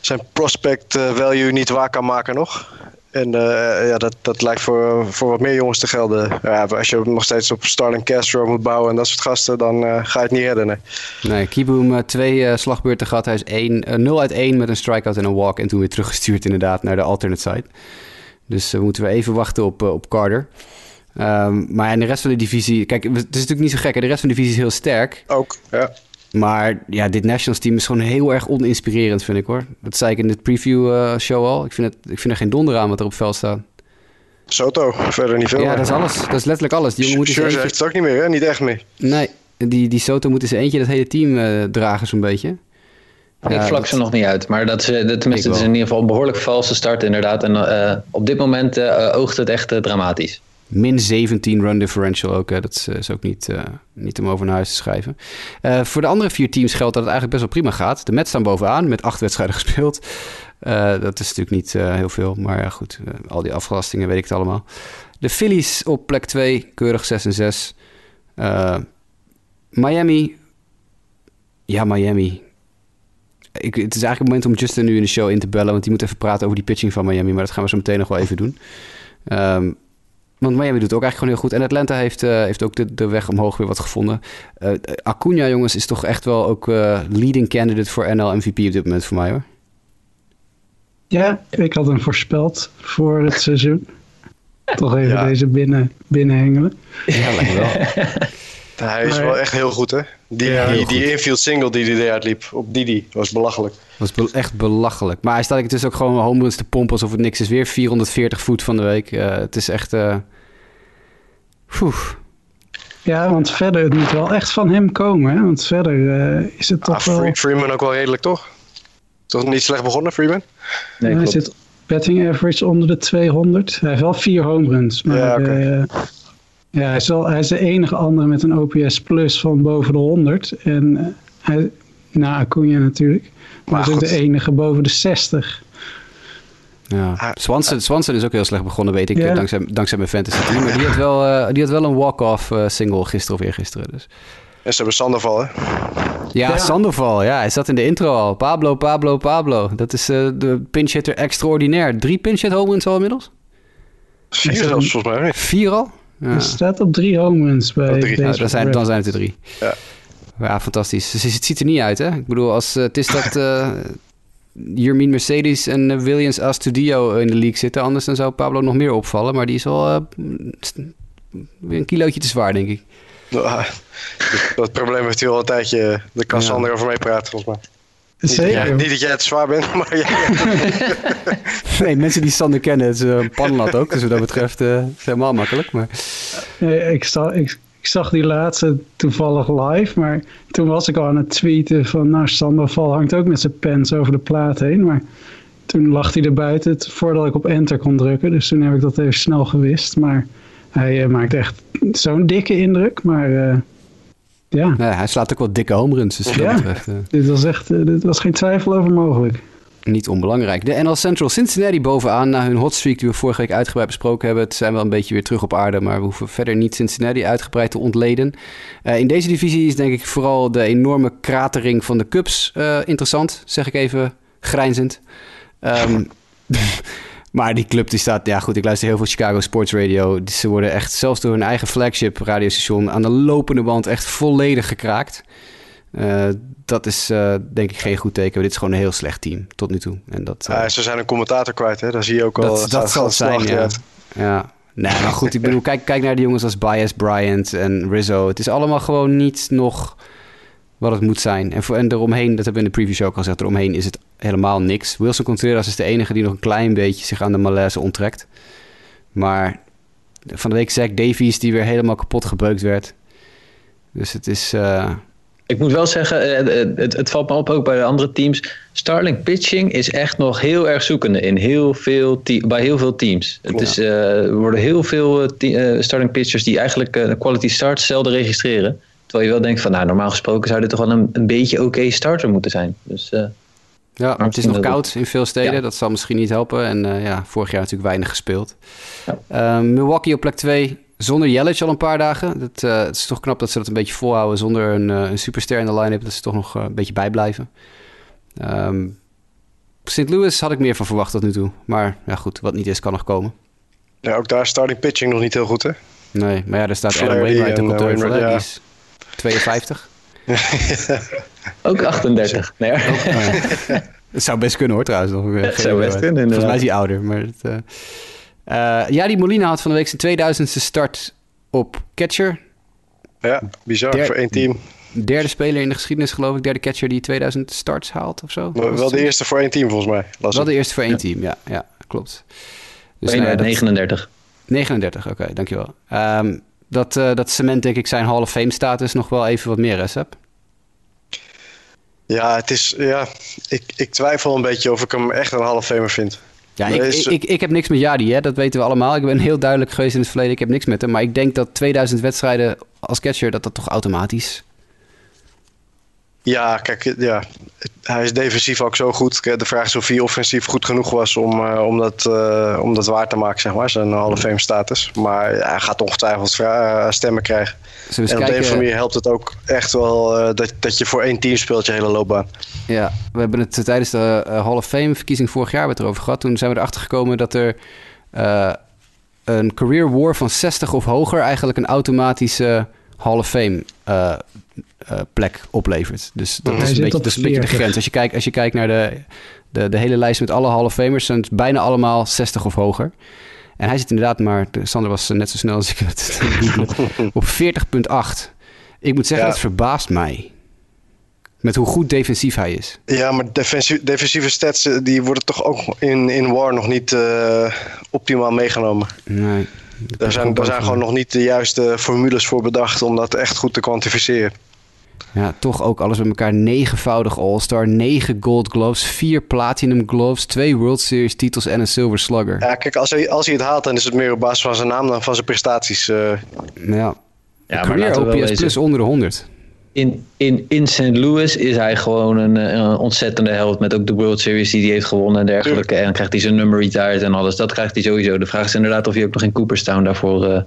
zijn prospect value niet waar kan maken nog. En uh, ja, dat, dat lijkt voor, voor wat meer jongens te gelden. Ja, als je nog steeds op Starling Castro moet bouwen en dat soort gasten, dan uh, ga je het niet redden. Nee, nee Kieboom uh, twee slagbeurten gehad. Hij is 1, 0 uit 1 met een strikeout en een walk. En toen weer teruggestuurd inderdaad naar de alternate side. Dus we moeten we even wachten op, op Carter. Um, maar in de rest van de divisie... Kijk, het is natuurlijk niet zo gek. Hè? De rest van de divisie is heel sterk. Ook, ja. Maar ja, dit Nationals team is gewoon heel erg oninspirerend, vind ik hoor. Dat zei ik in de preview uh, show al. Ik vind, het, ik vind er geen donder aan wat er op veld staat. Soto, verder niet veel. Ja, dat is alles. Dat is letterlijk alles. Die jongen moet eentje... heeft het ook niet meer, hè? Niet echt meer. Nee, die, die Soto moet eens eentje dat hele team uh, dragen zo'n beetje. Ja, ik vlak dat... ze nog niet uit, maar dat is, dat, tenminste, het is in ieder geval een behoorlijk valse start inderdaad. En uh, op dit moment oogt het echt dramatisch. Min 17 run differential ook. Dat is, ook niet, uh, niet om over naar huis te schrijven. Uh, voor de andere vier teams geldt dat het eigenlijk best wel prima gaat. De Mets staan bovenaan met acht wedstrijden (laughs) gespeeld. Dat is natuurlijk niet heel veel. Maar goed, al die afgelastingen weet ik het allemaal. De Phillies op plek 2, keurig 6 en 6. Miami. Ja, Miami. Ik, het is eigenlijk het moment om Justin nu in de show in te bellen. Want die moet even praten over die pitching van Miami. Maar dat gaan we zo meteen nog wel even doen. Um, want Miami doet ook eigenlijk gewoon heel goed. En Atlanta heeft, uh, heeft ook de, de weg omhoog weer wat gevonden. Uh, Acuna, jongens, is toch echt wel ook uh, leading candidate voor NL MVP op dit moment voor mij, hoor. Ja, ik had hem voorspeld voor het seizoen. toch even ja. deze binnen, binnenhengelen. Ja, lijkt wel. (laughs) Hij is wel echt heel goed, hè? Die, ja, die, die infield single die hij eruit liep op Didi was belachelijk. was be echt belachelijk. Maar hij staat dus ook gewoon home runs te pompen alsof het niks is. Weer 440 voet van de week. Uh, het is echt... Uh... Ja, want verder, het moet wel echt van hem komen. Hè? Want verder uh, is het toch ah, wel... Freeman ook wel redelijk, toch? Toch niet slecht begonnen, Freeman? Nee, hij zit betting average onder de 200. Hij heeft wel vier home runs. Maar ja, okay. Ja, hij is, wel, hij is de enige andere met een OPS plus van boven de 100. En uh, hij, nou, Acuna natuurlijk. Maar, hij is ook de enige boven de 60. Ja. Swanson, Swanson is ook heel slecht begonnen, weet ik, dankzij, dankzij mijn fantasy team. Maar die had wel, uh, die had wel een walk-off uh, single gisteren of eergisteren. Dus. En ze hebben Sandoval, hè? Ja, ja, Sandoval, ja. Hij zat in de intro al. Pablo, Pablo, Pablo. Dat is uh, de pinch hitter extraordinair. Drie pinch hit home runs al inmiddels? Vier zelfs, volgens mij. Vier al? Ja. staat op drie home runs bij drie. Nou, dan, zijn, dan zijn het er drie. Ja. Ja, fantastisch. Dus het ziet er niet uit, hè? Ik bedoel, als uh, het is dat uh, Jermin Mercedes en uh, Williams Astudio in de league zitten... anders dan zou Pablo nog meer opvallen. Maar die is wel een kilootje te zwaar, denk ik. Nou, dat probleem heeft hij al een tijdje. Daar kan ja. Sander over mee praten, volgens mij. Zeker. Niet, niet dat jij het zwaar bent, (laughs) maar ja. (laughs) nee, mensen die Sander kennen, het is een panlat ook. Dus wat dat betreft uh, is helemaal makkelijk. Maar... Nee, ik, sta, ik, ik, zag die laatste toevallig live, maar toen was ik al aan het tweeten van... Nou, Val hangt ook met zijn pens over de plaat heen, maar... Toen lag hij er buiten voordat ik op enter kon drukken. Dus toen heb ik dat even snel gewist. Maar hij uh, maakt echt zo'n dikke indruk. Maar uh, ja. Nee, hij slaat ook wel dikke home runs. Dus ja, betreft, uh... dit, was echt, dit was geen twijfel over mogelijk. Niet onbelangrijk. De NL Central Cincinnati bovenaan na hun hotstreak die we vorige week uitgebreid besproken hebben. Het zijn wel een beetje weer terug op aarde, maar we hoeven verder niet Cincinnati uitgebreid te ontleden. Uh, in deze divisie is denk ik vooral de enorme kratering van de Cubs interessant, zeg ik even grijnzend. Um, (laughs) Maar die club die staat, ja goed, ik luister heel veel Chicago Sports Radio. Ze worden echt, zelfs door hun eigen flagship radiostation, aan de lopende band echt volledig gekraakt. Uh, dat is uh, denk ik geen goed teken. Dit is gewoon een heel slecht team tot nu toe. En dat, uh, ja, ze zijn een commentator kwijt, hè? Dat zie je ook al. Dat, dat zal zijn, ja. ja. Nee, maar goed, ik bedoel, kijk, kijk naar die jongens als Bias Bryant en Rizzo. Het is allemaal gewoon niet nog wat het moet zijn. En, voor, en eromheen, dat hebben we in de preview show ook al gezegd, eromheen is het helemaal niks. Wilson Contreras is de enige die nog een klein beetje zich aan de malaise onttrekt. Maar van de week Zach Davies die weer helemaal kapot gebeukt werd. Dus het is... Ik moet wel zeggen, eh, het, het, valt me op ook bij de andere teams. Starling pitching is echt nog heel erg zoekende in heel veel bij heel veel teams. Het is, er worden heel veel starting pitchers die eigenlijk quality starts zelden registreren. Terwijl je wel denkt van, nou, normaal gesproken zou dit toch wel een, een beetje oké starter moeten zijn. Dus, uh, ja, het is nog koud in veel steden. Dat zal misschien niet helpen. En uh, ja, vorig jaar natuurlijk weinig gespeeld. Ja. Uh, Milwaukee op plek 2 zonder Yelich al een paar dagen. Dat, het is toch knap dat ze dat een beetje volhouden zonder een, een superster in de line-up. Dat ze toch nog een beetje bijblijven. Um, St. Louis had ik meer van verwacht tot nu toe. Maar ja, goed, wat niet is, kan nog komen. Ja, ook daar starting pitching nog niet heel goed, hè? Nee, maar ja, daar staat Adam Wainwright ook op de ja. 52. (laughs) ook 38. Nee. Het zou best kunnen hoor trouwens. Nog. (laughs) Het zou best kunnen Volgens mij is hij ouder. Maar het, uh, uh, ja, die Molina had van de week zijn 2000ste start op catcher. Ja, bizar voor één team. Derde speler in de geschiedenis geloof ik. Derde catcher die 2000 starts haalt of zo. Wel, wel de eerste voor één team volgens mij. Wel de eerste voor één ja. team, ja. Ja, klopt. Dus, nou ja, dat, 39. 39, oké, okay, dankjewel. Um, dat, uh, dat cement denk ik zijn Hall of Fame status nog wel even wat meer heb. Ja, het is, ja ik, ik twijfel een beetje of ik hem echt een Hall of Famer vind. Ja, ik, is... ik, ik, heb niks met Jadi, hè? dat weten we allemaal. Ik ben heel duidelijk geweest in het verleden, ik heb niks met hem. Maar ik denk dat 2000 wedstrijden als catcher, dat dat toch automatisch ja, kijk, ja, hij is defensief ook zo goed. De vraag is of hij offensief goed genoeg was om, uh, om, dat, uh, om dat waar te maken, zeg maar, zijn Hall of Fame status. Maar hij gaat ongetwijfeld uh, stemmen krijgen. en op kijken... de een of andere manier helpt het ook echt wel dat, dat je voor één team speelt je hele loopbaan. Ja, we hebben het tijdens de Hall of Fame verkiezing vorig jaar het erover gehad. Toen zijn we erachter gekomen dat er een career war van 60 of hoger eigenlijk een automatische Hall of Fame uh, plek oplevert. Dus dat is, een beetje, dat is een beetje de grens. Als je kijkt, als je kijkt naar de, de, de hele lijst met alle Hall of Famers, zijn het bijna allemaal 60 of hoger. En hij zit inderdaad maar, Sander was net zo snel als ik het (laughs) op 40,8. Ik moet zeggen, ja. dat verbaast mij. Met hoe goed defensief hij is. Ja, maar defensie, defensieve stats eh, die worden toch ook in, in War nog niet uh, optimaal meegenomen. Nee. Daar zijn, daar zijn gewoon nog niet de juiste formules voor bedacht om dat echt goed te kwantificeren. Ja, toch ook alles bij elkaar. Negenvoudig All-Star, negen Gold Gloves, vier Platinum Gloves, twee World Series titels en een Silver Slugger. Ja, kijk, als hij, als hij het haalt, dan is het meer op basis van zijn naam dan van zijn prestaties. Uh... Ja, ja maar OPS plus onder de 100. In, in, in St. Louis is hij gewoon een, een, ontzettende held met ook de World Series die hij heeft gewonnen en dergelijke. En krijgt hij zijn nummer retired en alles. Dat krijgt hij sowieso. De vraag is inderdaad of hij ook nog in Cooperstown daarvoor... Uh,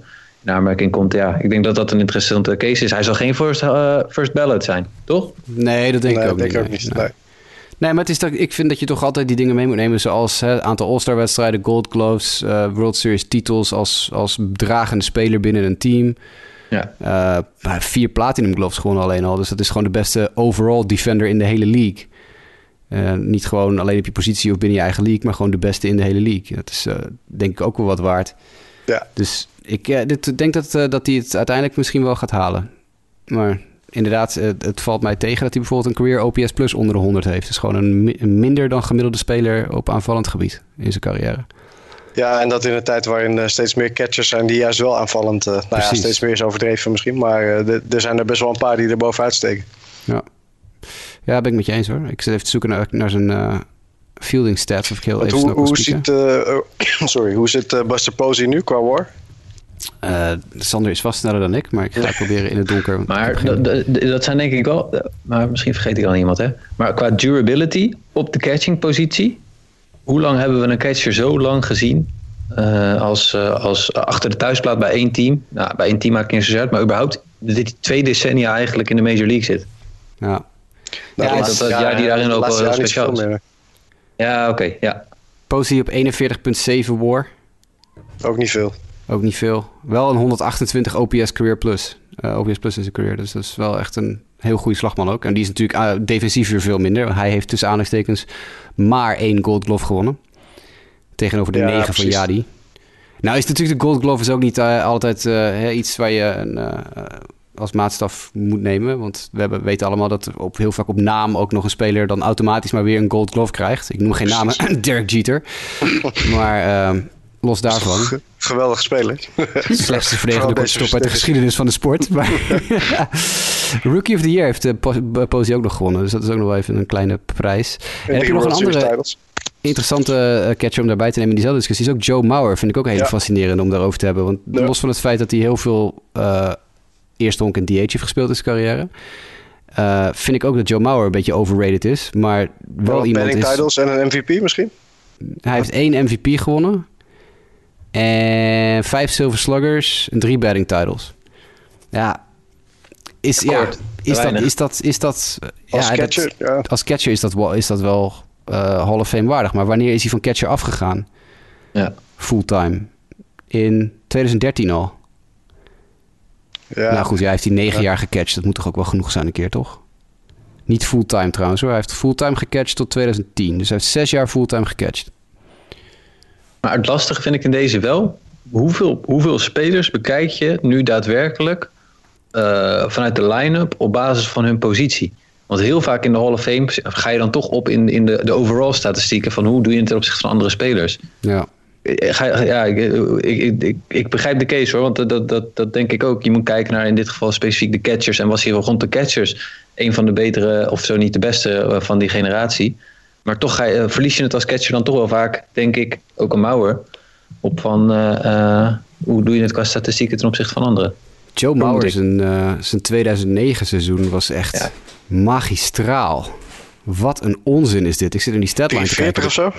in aanmerking komt. Ja, ik denk dat dat een interessante case is. Hij zal geen first, uh, first ballot zijn, toch? Nee, dat denk ik ook denk niet. Ook niet nee. nee. maar het is dat, ik vind dat je toch altijd die dingen mee moet nemen. Zoals het aantal All-Star wedstrijden, Gold Gloves, uh, World Series titels als, als dragende speler binnen een team. Ja. Uh, vier Platinum Gloves gewoon alleen al. Dus dat is gewoon de beste overall defender in de hele league. Uh, niet gewoon alleen op je positie of binnen je eigen league, maar gewoon de beste in de hele league. Dat is denk ik ook wel wat waard. Ja. Dus ik uh, dit, denk dat, uh, dat hij het uiteindelijk misschien wel gaat halen. Maar inderdaad, het, het, valt mij tegen dat hij bijvoorbeeld een career OPS plus onder de 100 heeft. Dus gewoon een, een, minder dan gemiddelde speler op aanvallend gebied in zijn carrière. Ja, en dat in een tijd waarin uh, steeds meer catchers zijn die juist wel aanvallend... nou ja, steeds meer is overdreven misschien. Maar er zijn er best wel een paar die er bovenuit steken. Ja. ja, ben ik met je eens hoor. Ik zit even te zoeken naar, naar zijn fielding stats. Of ik heel even hoe, hoe ziet, oh, (coughs) sorry, hoe zit Buster Posey nu qua war? Uh, Sander is vast sneller dan ik, maar ik ga proberen in het donker. Maar dat zijn denk ik wel, maar misschien vergeet ik al iemand hè. Maar qua durability op de catching positie, hoe lang hebben we een catcher zo lang gezien uh, als, uh, als achter de thuisplaat bij één team? Nou, bij één team maakt niet zo uit, maar überhaupt dit twee decennia eigenlijk in de Major League zit. Ja. Nou, ja, dat, dat, ja, die daarin ook wel heel speciaal is. Ja, oké, okay, ja. Positie op 41,7 war. Ook niet veel. Ook niet veel. Wel een 128 OPS Career Plus. Uh, OPS Plus in zijn career. Dus dat is wel echt een heel goede slagman ook. En die is natuurlijk uh, defensief weer veel minder. Hij heeft tussen aanhalingstekens maar één Gold Glove gewonnen. Tegenover de ja, negen van Jadi. Nou is natuurlijk de Gold Glove is ook niet uh, altijd iets waar je een, als maatstaf moet nemen. Want we hebben, weten allemaal dat op, heel vaak op naam ook nog een speler dan automatisch maar weer een Gold Glove krijgt. Ik noem geen namen. (clears throat) Derek Jeter. maar ehm, los daarvan. Geweldig speler. (laughs) Slechtste verdedigende kortstop uit de geschiedenis van de sport. (laughs) Maar, (laughs) Rookie of the Year heeft uh, Posey ook nog gewonnen. Dus dat is ook nog wel even een kleine prijs. En, heb je nog een andere interessante uh, catcher om daarbij te nemen in diezelfde discussie? Is ook Joe Mauer. Vind ik ook heel fascinerend om daarover te hebben. Want los van het feit dat hij heel veel uh, eerste honk en DH heeft gespeeld in zijn carrière... Uh, vind ik ook dat Joe Mauer een beetje overrated is. Maar wel, wel iemand is... titles en een MVP misschien? Hij heeft één MVP gewonnen. En vijf Silver Sluggers en drie batting titles. Ja, is, ja, is, dat, is dat... Is dat als, ja, catcher, dat, ja. als catcher is dat wel, is dat wel uh, Hall of Fame waardig. Maar wanneer is hij van catcher afgegaan? Ja. Fulltime. In 2013 al. Ja. Nou goed, hij heeft hij negen jaar gecatcht. Dat moet toch ook wel genoeg zijn een keer, toch? Niet fulltime trouwens hoor. Hij heeft fulltime gecatcht tot 2010. Dus hij heeft zes jaar fulltime gecatcht. Maar het lastige vind ik in deze wel. Hoeveel, hoeveel spelers bekijk je nu daadwerkelijk uh, vanuit de line-up op basis van hun positie? Want heel vaak in de Hall of Fame ga je dan toch op in, in de, de overall statistieken van hoe doe je het ten opzichte van andere spelers. Ja. Ga, ja, ik, ik, ik, ik, begrijp de case hoor, want dat, dat, dat denk ik ook. Je moet kijken naar in dit geval specifiek de catchers. En was hier rond de catchers een van de betere, of zo niet de beste eh, van die generatie. Maar toch ga je, eh, verlies je het als catcher dan toch wel vaak, denk ik, ook een Mauer. Op van uh, hoe doe je het qua statistieken ten opzichte van anderen. Joe Mauer zijn, uh, zijn 2009 seizoen was echt magistraal. Wat een onzin is dit. Ik zit in die statline te kijken. of zo?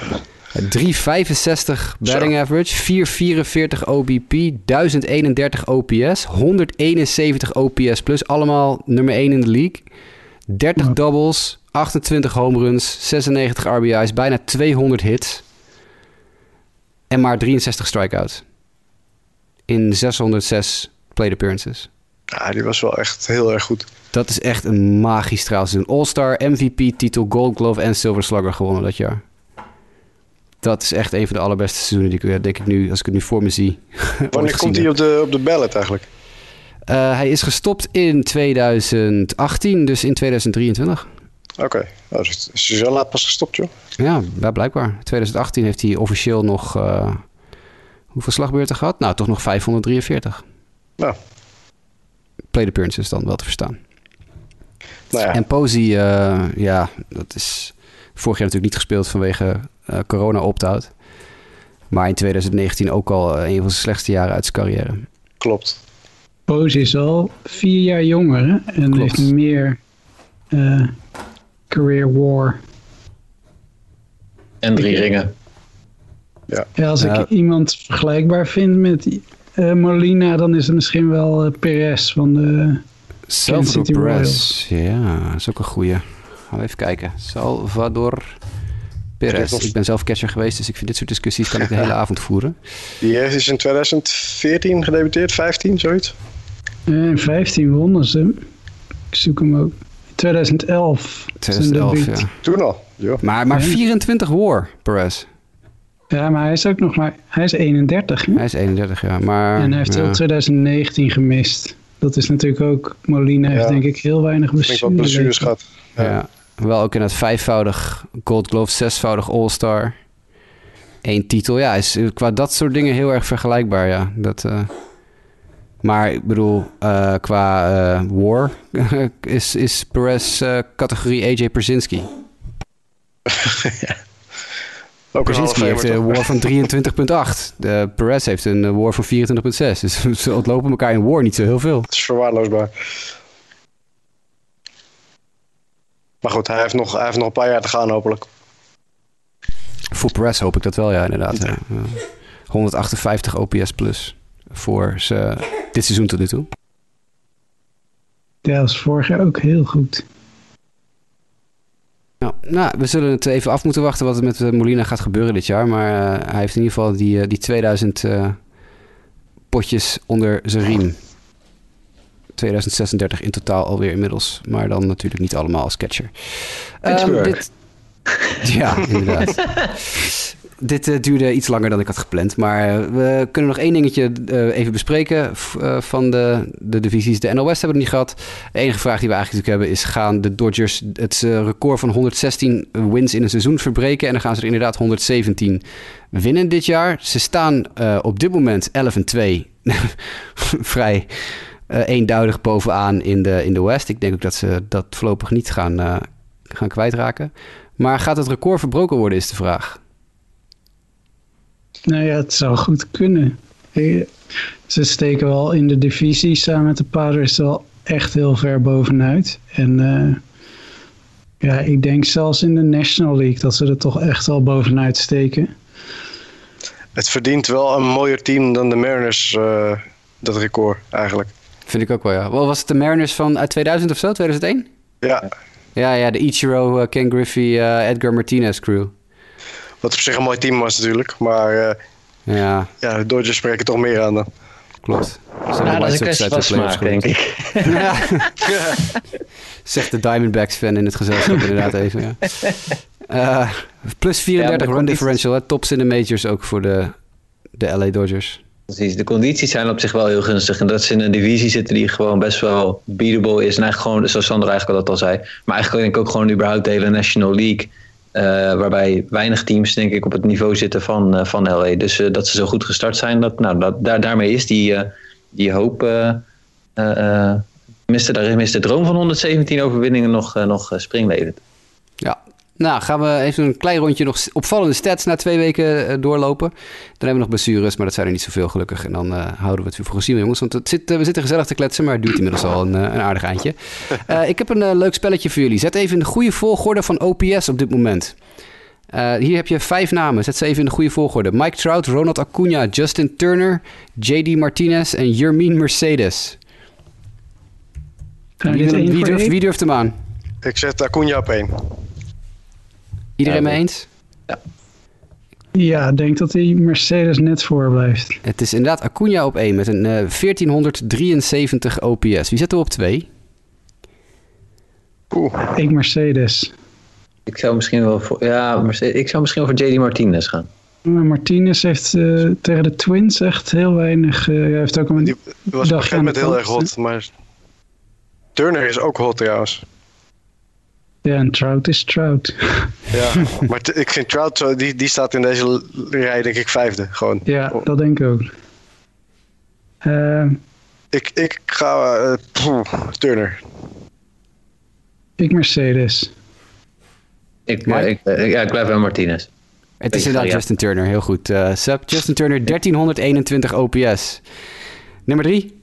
365 batting zo. average, 444 OBP, 1031 OPS, 171 OPS plus. Allemaal nummer 1 in de league. 30 doubles, 28 home runs, 96 RBI's, bijna 200 hits. En maar 63 strikeouts. In 606 plate appearances. Ja, die was wel echt heel erg goed. Dat is echt een magistraal seizoen. All-Star, MVP-titel, Gold Glove en Silver Slugger gewonnen dat jaar. Dat is echt een van de allerbeste seizoenen die ik, denk ik nu, als ik het nu voor me zie. (laughs) Wanneer komt hij op de, op de ballot eigenlijk? Uh, hij is gestopt in 2018, dus in 2023. Oké, okay. nou, dus is hij zo laat pas gestopt, joh? Ja, blijkbaar. 2018 heeft hij officieel nog... Uh, hoeveel slagbeurten gehad? Nou, toch nog 543. Nou. Play appearances dan wel te verstaan. Nou ja. En Posey, uh, ja, dat is vorig jaar natuurlijk niet gespeeld vanwege uh, corona opt-out. Maar in 2019 ook al een van zijn slechtste jaren uit zijn carrière. Klopt. Posey is al vier jaar jonger hè? en Klopt. heeft meer uh, career war. En drie ringen. Ja. ja als ik iemand vergelijkbaar vind met uh, Molina, dan is het misschien wel uh, Perez van de Salvador Perez. Ja, dat is ook een goeie. Gaan we even kijken. Salvador Perez. Ik ben zelf catcher geweest, dus ik vind dit soort discussies kan ik de hele (laughs) avond voeren. Die is in 2014 gedebuteerd, 15, zoiets? In 15 wonnen ze. Ik zoek hem ook. 2011. 2011, ja. Toen al. Ja. Maar, maar 24 war, Perez. Ja, maar hij is ook nog maar... Hij is 31. Hè? Hij is 31, ja. Maar, en hij heeft ja. 2019 gemist. Dat is natuurlijk ook... Molina heeft Ja. denk ik heel weinig Ik denk wel blessures blessures. gehad. Ja. Wel ook in het vijfvoudig Gold Glove, zesvoudig All-Star. Eén titel. Ja, is qua dat soort dingen heel erg vergelijkbaar, ja. Dat, eh, maar ik bedoel, eh, qua eh, war (laughs) is, is Perez eh, categorie AJ Persinski. (laughs) Ook Persinski heeft een war van 23,8. De Perez heeft een war van 24,6. Dus (laughs) ze ontlopen elkaar in war niet zo heel veel. Het is verwaarloosbaar. Maar goed, hij heeft, nog, hij heeft nog een paar jaar te gaan hopelijk. Voor Perez hoop ik dat wel, ja, inderdaad. Ja. Ja. 158 OPS plus voor ze, dit seizoen tot nu toe. Ja, dat was vorig jaar ook heel goed. Nou, nou, we zullen het even af moeten wachten wat er met eh, Molina gaat gebeuren dit jaar. Maar uh, hij heeft in ieder geval die, uh, die 2000 uh, potjes onder zijn riem. 2036 in totaal alweer inmiddels. Maar dan natuurlijk niet allemaal als catcher. Pittsburgh. Um, dit... Ja, inderdaad. (laughs) dit uh, duurde iets langer dan ik had gepland. Maar uh, we kunnen nog één dingetje uh, even bespreken van de, de divisies. De NL West hebben we niet gehad. De enige vraag die we eigenlijk hebben is... gaan de Dodgers het record van 116 wins in een seizoen verbreken? En dan gaan ze er inderdaad 117 winnen dit jaar. Ze staan op dit moment 11 en 2. (laughs) Vrij eh, eenduidig bovenaan in de, in de West. Ik denk ook dat ze dat voorlopig niet gaan, eh, gaan kwijtraken. Maar gaat het record verbroken worden, is de vraag. Nou ja, het zou goed kunnen. Ze steken wel in de divisie samen met de Padres wel echt heel ver bovenuit. En eh, ja, ik denk zelfs in de National League dat ze er toch echt wel bovenuit steken. Het verdient wel een mooier team dan de Mariners, eh, dat record eigenlijk. Vind ik ook wel, ja. Wel, was het de Mariners van uit 2000 of zo, 2001? Ja, Ja, ja, de Ichiro, eh, Ken Griffey, eh, Edgar Martinez crew. Wat op zich een mooi team was natuurlijk. Maar eh, Ja, ja, de Dodgers spreken toch meer aan dan. klopt. Ze de dat is een kwestie van smaak, denk ik. Ja. (laughs) Zegt de Diamondbacks-fan in het gezelschap inderdaad (laughs) even. Ja. Eh, plus 34 Ja, run differential. Hè. Tops in de majors ook voor de, de LA Dodgers. Precies, de condities zijn op zich wel heel gunstig. En dat ze in een divisie zitten die gewoon best wel beatable is. En eigenlijk gewoon, zoals Sander eigenlijk al dat al zei. Maar eigenlijk denk ik ook gewoon überhaupt de hele National League. Eh, waarbij weinig teams denk ik op het niveau zitten van, eh, van LA. Dus eh, dat ze zo goed gestart zijn. Dat, nou, dat, daar, daarmee is die, die hoop... eh eh, eh, miste, daar is de droom van 117 overwinningen nog, nog springlevend. Nou, gaan we even een klein rondje nog opvallende stats na twee weken eh, doorlopen. Dan hebben we nog blessures, maar dat zijn er niet zoveel gelukkig. En dan eh, houden we het weer voor gezien, jongens. Want het zit, eh, we zitten gezellig te kletsen, maar het duurt inmiddels al een, een aardig eindje. (laughs) Eh, ik heb een leuk spelletje voor jullie. Zet even in de goede volgorde van OPS op dit moment. Eh, hier heb je vijf namen. Zet ze even in de goede volgorde. Mike Trout, Ronald Acuna, Justin Turner, JD Martinez en Jermin Mercedes. Wie, durft, wie durft hem aan? Ik zet Acuna op één. Iedereen Ja, mee eens? Ja, ik denk dat die Mercedes net voor blijft. Het is inderdaad Acuna op 1 met een eh, 1473 OPS. Wie zet er op 2? Oeh, Ik Mercedes. Ik zou misschien wel voor, ja, Mercedes- ik zou misschien wel voor JD Martinez gaan. Maar Martinez heeft eh, tegen de Twins echt heel weinig. eh, hij heeft ook een die was op een dagje gegeven aan moment de heel erg hot. Maar Turner is ook hot trouwens. Ja, en Trout is Trout. Ja, (laughs) maar ik vind Trout, zo- die, die staat in deze rij denk ik vijfde. Gewoon. ja, dat denk ik ook. Eh, Ik, ik ga eh, pff, Turner. ik Mercedes. Ik, Mike? eh, ik, eh, ja, ik blijf bij Martinez. Het is inderdaad. Justin Turner, heel goed. eh Seb, Justin Turner 1321 OPS. Nummer 3?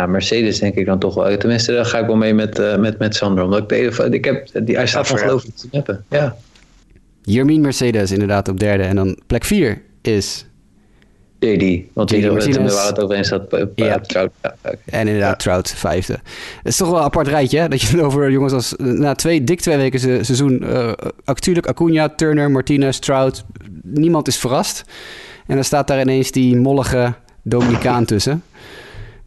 Ja, Mercedes denk ik dan toch wel. Tenminste, daar ga ik wel mee met, eh, met, met Sander. Omdat ik, de, ik heb, die, hij staat Ja, voor ongelooflijk te knappen. Ja. Jermin Mercedes inderdaad op derde. En dan plek 4 is... JD. Want JD die waar het over eens zat. eh, Ja. Trout. Ja, oké. En inderdaad Trout vijfde. Het is toch wel een apart rijtje, hè? Dat je het over jongens als... eh, Na twee, dik twee weken se- seizoen... eh natuurlijk Acuna, Turner, Martinez, Trout. Niemand is verrast. En dan staat daar ineens die mollige Dominicaan (laughs) tussen.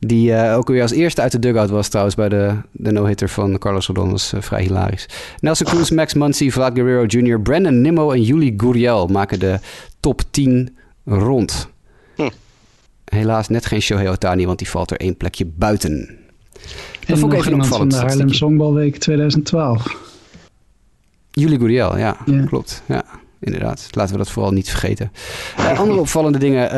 Die eh, ook weer als eerste uit de dugout was trouwens bij de, de no-hitter van Carlos Rodon. Dat is eh, vrij hilarisch. Nelson Cruz, Max Muncy, Vlad Guerrero Jr., Brandon Nimmo en Juli Gurriel maken de top 10 rond. Hm. Helaas net geen Shohei Otani, want die valt er één plekje buiten. Dat en vond ik nog even iemand van opvallend. de Haarlem statistiekje. Songbalweek 2012. Juli Gurriel, ja, Ja. klopt. Ja, inderdaad. Laten we dat vooral niet vergeten. Eh, andere opvallende dingen.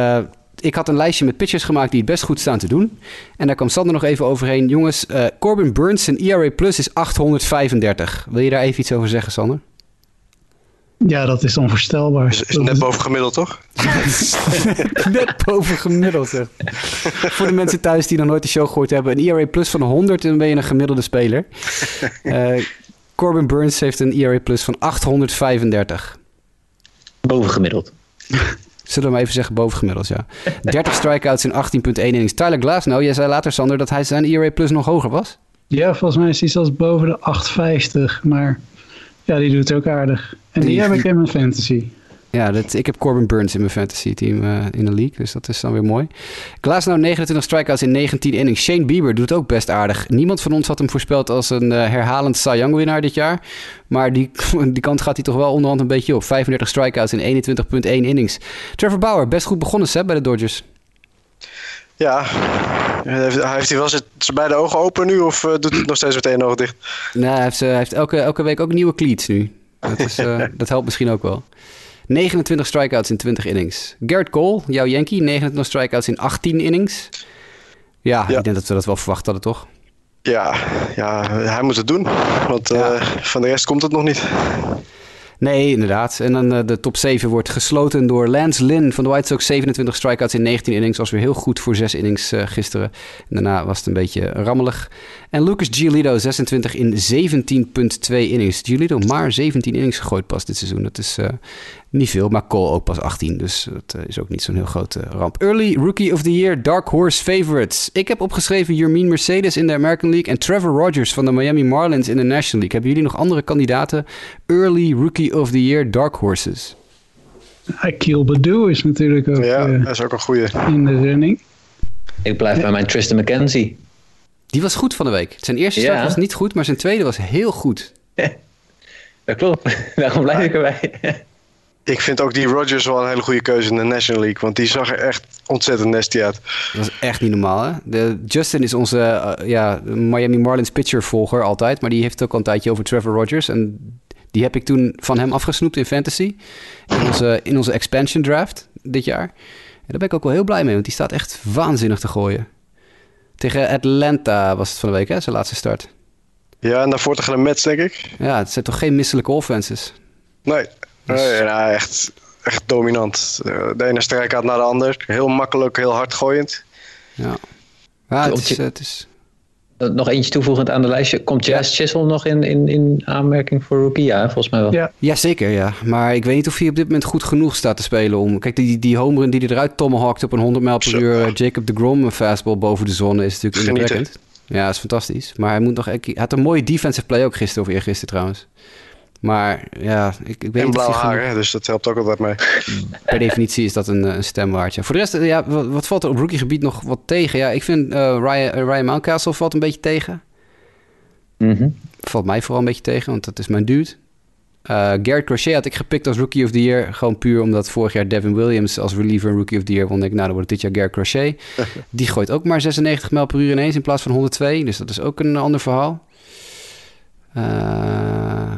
Ik had een lijstje met pitchers gemaakt die het best goed staan te doen. En daar kwam Sander nog even overheen. Jongens, eh, Corbin Burns, zijn ERA Plus is 835. Wil je daar even iets over zeggen, Sander? Ja, dat is onvoorstelbaar. Is, is net boven gemiddeld toch? (laughs) Net boven gemiddeld, zeg. (laughs) Voor de mensen thuis die nog nooit de show gehoord hebben. Een ERA Plus van 100 en dan ben je een gemiddelde speler. (laughs) Eh, Corbin Burns heeft een ERA Plus van 835. Bovengemiddeld. Zullen we maar even zeggen bovengemiddeld, ja. (laughs) 30 strikeouts in 18,1 innings. Tyler Glasnow, jij zei later, Sander, dat hij zijn ERA Plus nog hoger was. Ja, volgens mij is hij zelfs boven de 850. Maar ja, die doet het ook aardig. En die Die- heb ik in mijn fantasy. Ja, dat, ik heb Corbin Burns in mijn fantasy team eh, in de league, dus dat is dan weer mooi. Glasnow 29 strikeouts in 19 innings. Shane Bieber doet ook best aardig. Niemand van ons had hem voorspeld als een eh, herhalend Cy Young winnaar dit jaar. Maar die, (laughs) die kant gaat hij toch wel onderhand een beetje op. 35 strikeouts in 21,1 innings. Trevor Bauer, best goed begonnen hè, bij de Dodgers. Ja. Hij heeft, hij wel zijn beide ogen open nu of eh, doet hij het nog steeds met één oog dicht? Nee, hij heeft, hij heeft elke, elke week ook nieuwe cleats nu. Dat, is, (laughs) dat helpt misschien ook wel. 29 strikeouts in 20 innings. Garrett Cole, jouw Yankee, 29 strikeouts in 18 innings. Ja, Ja. ik denk dat we dat wel verwacht hadden, toch? Ja, ja, hij moet het doen. Want eh, van de rest komt het nog niet. Nee, inderdaad. En dan eh, de top 7 wordt gesloten door Lance Lynn van de White Sox. 27 strikeouts in 19 innings. Was weer heel goed voor 6 innings eh, gisteren. En daarna was het een beetje rammelig. En Lucas Giolito, 26 in 17,2 innings. Giolito maar 17 innings gegooid pas dit seizoen. Dat is eh, niet veel, maar Cole ook pas 18. Dus dat eh, is ook niet zo'n heel grote ramp. Early Rookie of the Year, Dark Horse Favorites. Ik heb opgeschreven Jermaine Mercedes in de American League... en Trevor Rogers van de Miami Marlins in de National League. Hebben jullie nog andere kandidaten? Early Rookie of the Year, Dark Horses. Akil Badu is natuurlijk ook Ja, eh, dat is ook een goeie. in de running. Ik blijf bij mijn Tristan McKenzie. Die was goed van de week. Zijn eerste Ja. start was niet goed, maar zijn tweede was heel goed. (laughs) Dat klopt. (laughs) Daarom blijf ik erbij. (laughs) Ik vind ook die Rodgers wel een hele goede keuze in de National League. Want die zag er echt ontzettend nasty uit. Dat was echt niet normaal, hè? De, Justin is onze eh, ja, Miami Marlins pitcher-volger altijd. Maar die heeft het ook al een tijdje over Trevor Rogers. En die heb ik toen van hem afgesnoept in fantasy. In onze, in onze expansion draft dit jaar. En daar ben ik ook wel heel blij mee, want die staat echt waanzinnig te gooien. Tegen Atlanta was het van de week, hè? Zijn laatste start. Ja, en daarvoor tegen de Mets, denk ik. Ja, het zijn toch geen misselijke offenses? Nee, Dus- nee nou, echt, echt dominant. De ene strikeout naar de ander. Heel makkelijk, heel hard gooiend. Ja, ja het, is, het is... Nog eentje toevoegend aan de lijstje. Komt Jazz Chisel nog in, in, in aanmerking voor rookie? Ja, volgens mij wel. Ja. Jazeker, ja. Maar ik weet niet of hij op dit moment goed genoeg staat te spelen om... Kijk, die, die homerun die hij eruit tomahawkt op een 100 mijl per uur... eh, Jacob de Grom een fastball boven de zon is natuurlijk indrukwekkend. Ja, dat is fantastisch. Maar hij, moet nog, hij had een mooie defensive play ook gisteren of eergisteren trouwens. Maar ja, ik, ik weet En blauw hij haar, genoeg- hè, dus dat helpt ook altijd mee. (laughs) Per definitie is dat een, eh, een stem waard. Ja. Voor de rest, eh, ja, wat, wat valt er op rookiegebied nog wat tegen? Ja, ik vind eh, Ryan, Ryan Mountcastle valt een beetje tegen. Mhm. Valt mij vooral een beetje tegen, want dat is mijn dude. Eh Garrett Crochet had ik gepikt als Rookie of the Year. Gewoon puur omdat vorig jaar Devin Williams als reliever een Rookie of the Year won. Ik, nou, dan wordt het dit jaar Garrett Crochet. (laughs) Die gooit ook maar 96 mijl per uur ineens in plaats van 102. Dus dat is ook een ander verhaal. Eh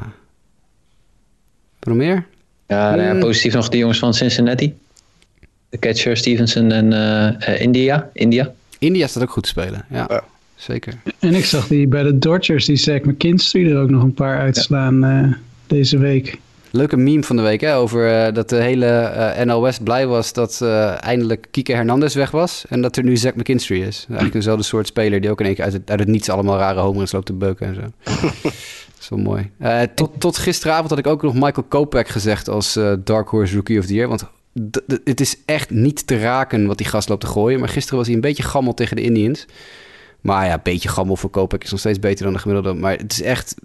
wat nog meer? Ja, nou ja, Hmm. positief nog de jongens van Cincinnati. De catcher Stevenson en eh, eh, India. India. India staat ook goed te spelen. Ja, Ja. zeker. En ik zag die bij de Dodgers, die Zach McKinstry er ook nog een paar uitslaan eh, deze week. Leuke meme van de week hè, over dat de hele eh NL West blij was dat eh, eindelijk Kike Hernandez weg was. En dat er nu Zach McKinstry is. Eigenlijk dezelfde soort speler die ook in één keer uit het, uit het niets allemaal rare homeruns loopt te beuken en zo. (laughs) is wel mooi. Eh, tot, tot gisteravond had ik ook nog Michael Kopech gezegd als eh, Dark Horse Rookie of the Year. Want het is echt niet te raken wat die gast loopt te gooien. Maar gisteren was hij een beetje gammel tegen de Indians. Maar ja, een beetje gammel voor Kopech is nog steeds beter dan de gemiddelde. Maar het is echt...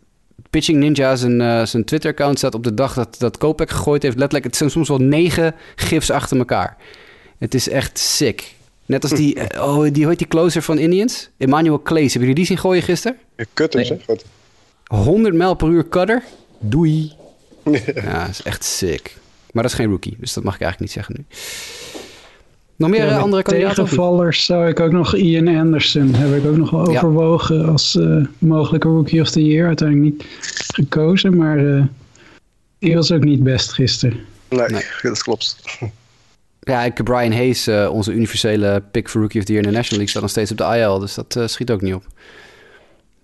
Pitching Ninja, zijn, eh, zijn Twitter-account staat op de dag dat, dat Kopech gegooid heeft. Letterlijk, het zijn soms wel negen gifs achter elkaar. Het is echt sick. Net als die, (laughs) oh, die, hoe heet die closer van Indians? Emmanuel Clays. Hebben jullie die zien gooien gisteren? Kut dus, Nee. Goed. 100 mijl per uur cutter. Doei. (laughs) ja, dat is echt sick. Maar dat is geen rookie, dus dat mag ik eigenlijk niet zeggen nu. Nog meer Ja, eh, met andere kandidaten? Tegenvallers zou ik ook nog Ian Anderson, heb ik ook nog wel Ja. overwogen als eh, mogelijke Rookie of the Year. Uiteindelijk niet gekozen, maar eh, die was ook niet best gisteren. Nee, Nee. (laughs) dat klopt. Ja, ik, Brian Hayes, eh, onze universele pick voor Rookie of the Year in de National League, staat nog steeds op de IL. Dus dat eh, schiet ook niet op.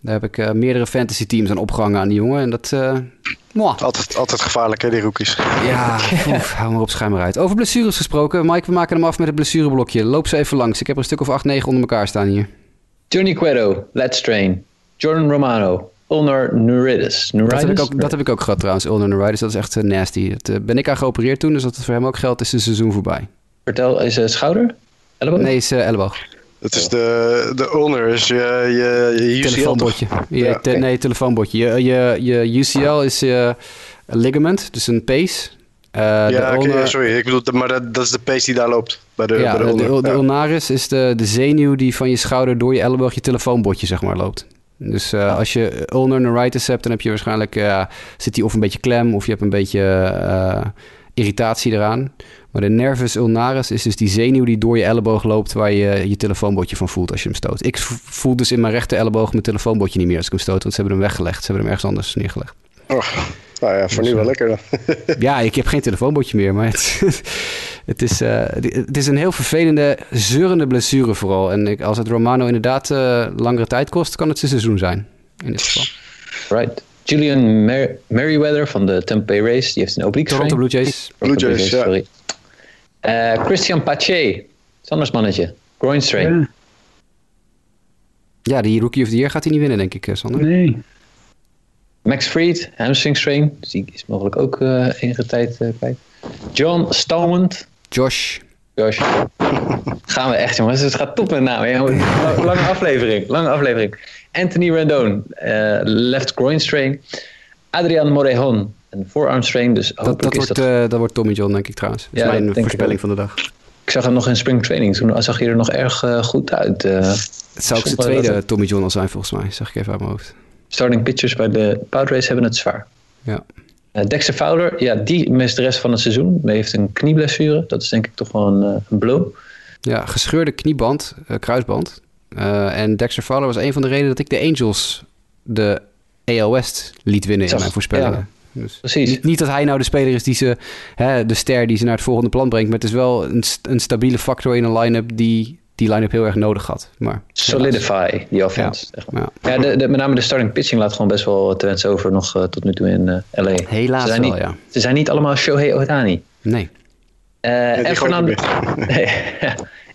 Daar heb ik eh, meerdere fantasy teams aan opgehangen aan die jongen. En dat... eh mwah. Altijd, altijd gevaarlijk, hè, die rookies. Ja, (laughs) oef, hou maar op, schuim maar uit. Over blessures gesproken. Mike, we maken hem af met het blessureblokje. Loop ze even langs. Ik heb er een stuk of 8, 9 onder elkaar staan hier. Johnny Cueto, Let's Train. Jordan Romano, Ulnar Neuritis. Dat heb, ik ook, dat heb ik ook gehad trouwens, Ulnar Neuritis. Dat is echt eh, nasty. Dat ben ik aan geopereerd toen, dus dat het voor hem ook geldt, is een seizoen voorbij. Vertel, is het schouder? Elleboog? Nee, is eh, elleboog. Dat is de, de ulner, is je, je, je UCL toch? Telefoonbotje. Je, Ja, te- nee. Je, je, je UCL is een ligament, dus een pace. Eh, Ja, de oké, ulnar- sorry. Ik bedoel, maar dat, dat is de pace die daar loopt. Bij de, ja, bij de de, Ja. ulnaris is de, de zenuw die van je schouder door je elleboog je telefoonbotje zeg maar loopt. Dus eh, als je ulnar neuritis hebt, dan heb je waarschijnlijk eh, zit die of een beetje klem of je hebt een beetje irritatie eraan. Maar de nervus ulnaris is dus die zenuw die door je elleboog loopt waar je je telefoonbotje van voelt als je hem stoot. Ik voel dus in mijn rechter elleboog mijn telefoonbotje niet meer als ik hem stoot, want ze hebben hem weggelegd. Ze hebben hem ergens anders neergelegd. Oh, nou ja, voor nu wel lekker dan. (laughs) Ja, ik heb geen telefoonbotje meer, maar het, (laughs) Het is, eh, het is een heel vervelende, zeurende blessure vooral. En ik, als het Romano inderdaad uh, langere tijd kost, kan het zijn seizoen zijn. In dit geval. Right. Julian Mer Merriweather van de Tampa Bay Race, die heeft een oblique Toronto Blue Jays. Blue Jays, ja. sorry. Uh, Christian Pache, Sanders mannetje, groin strain. Ja. Ja, die Rookie of the Year gaat hij niet winnen, denk ik, Sander. Nee. Max Fried, hamstring strain, dus die is mogelijk ook uh, enige tijd uh, kwijt. John Stallman. Josh. Josh. (laughs) Gaan we echt, jongens. Het gaat top met namen. Lange aflevering. Lange aflevering. Anthony Rendon, uh, left groin strain. Adrian Morejon, een forearm strain. Dus dat, dat, wordt, dat... Uh, dat wordt Tommy John, denk ik trouwens. Dat is mijn voorspelling van de dag. Ik zag hem nog in spring training. Toen zag hij er nog erg uh, goed uit. het zou ook zijn tweede dat... Tommy John al zijn, volgens mij. Zeg ik even uit mijn hoofd. Starting pitchers bij de Padres hebben het zwaar. Ja. Uh, Dexter Fowler, ja, die mist de rest van het seizoen. Hij heeft een knieblessure. Dat is denk ik toch wel een, een blow. Ja, gescheurde knieband, uh, kruisband. en Dexter Fowler was een van de redenen dat ik de Angels de AL West liet winnen Zag, in mijn voorspellingen. Ja, dus precies. Niet, niet, dat hij nou de speler is die ze, hè, de ster die ze naar het volgende plan brengt. Maar het is wel een, een stabiele factor in een line-up die die line-up heel erg nodig had. Maar, Solidify, die offense. Ja, ja. de, de, met name de starting pitching laat gewoon best wel te wensen over nog uh, tot nu toe in uh, LA. Helaas ze zijn wel, niet, ja. Ze zijn niet allemaal Shohei Ohtani. Nee. Uh, en, Fernando, (laughs)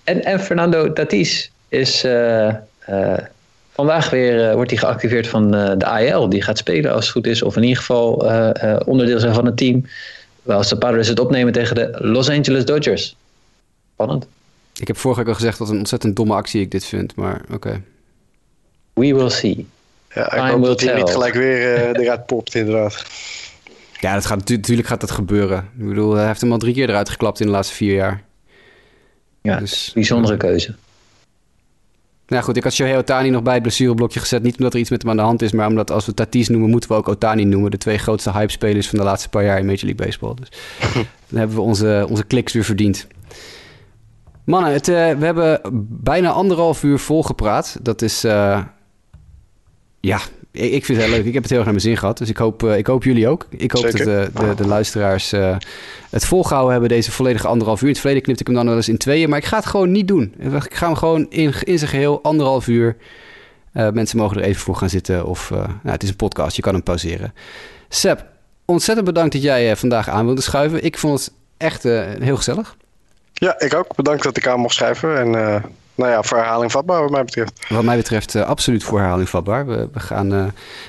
en, en Fernando Tatis is vandaag weer wordt hij geactiveerd van de AL. Die gaat spelen als het goed is. Of in ieder geval onderdeel zijn van het team. Als de Padres het opnemen tegen de Los Angeles Dodgers. Spannend. Ik heb vorige week al gezegd wat een ontzettend domme actie ik dit vind, maar oké. Okay. We will see. Ja, ik hoop dat hij niet gelijk weer uh, (laughs) eruit popt, inderdaad. Ja, dat gaat, natuurlijk gaat dat gebeuren. Ik bedoel, hij heeft hem al drie keer eruit geklapt in de laatste vier jaar. Ja, dus, bijzondere keuze. Nou goed, ik had Shohei Otani nog bij het blessureblokje gezet. Niet omdat er iets met hem aan de hand is, maar omdat als we Tatis noemen, moeten we ook Otani noemen. De twee grootste hype-spelers van de laatste paar jaar in Major League Baseball. Dus (laughs) dan hebben we onze, onze kliks weer verdiend. Mannen, het, uh, we hebben bijna anderhalf uur volgepraat. Dat is, uh, ja, ik, ik, vind het heel leuk. Ik heb het heel erg naar mijn zin gehad. Dus ik hoop, uh, ik hoop jullie ook. Ik hoop Zeker. dat de, de, de luisteraars het volgehouden hebben, deze volledige anderhalf uur. In het verleden knipte ik hem dan wel eens in tweeën, maar ik ga het gewoon niet doen. Ik ga hem gewoon in, in zijn geheel anderhalf uur. mensen mogen er even voor gaan zitten. Of, nou, het is een podcast, je kan hem pauzeren. Seb, ontzettend bedankt dat jij vandaag aan wilde schuiven. Ik vond het echt heel gezellig. Ja, ik ook. Bedankt dat ik aan mocht schrijven. En uh, nou ja, voor herhaling vatbaar wat mij betreft. Wat mij betreft uh, absoluut voor herhaling vatbaar. We, gaan, uh,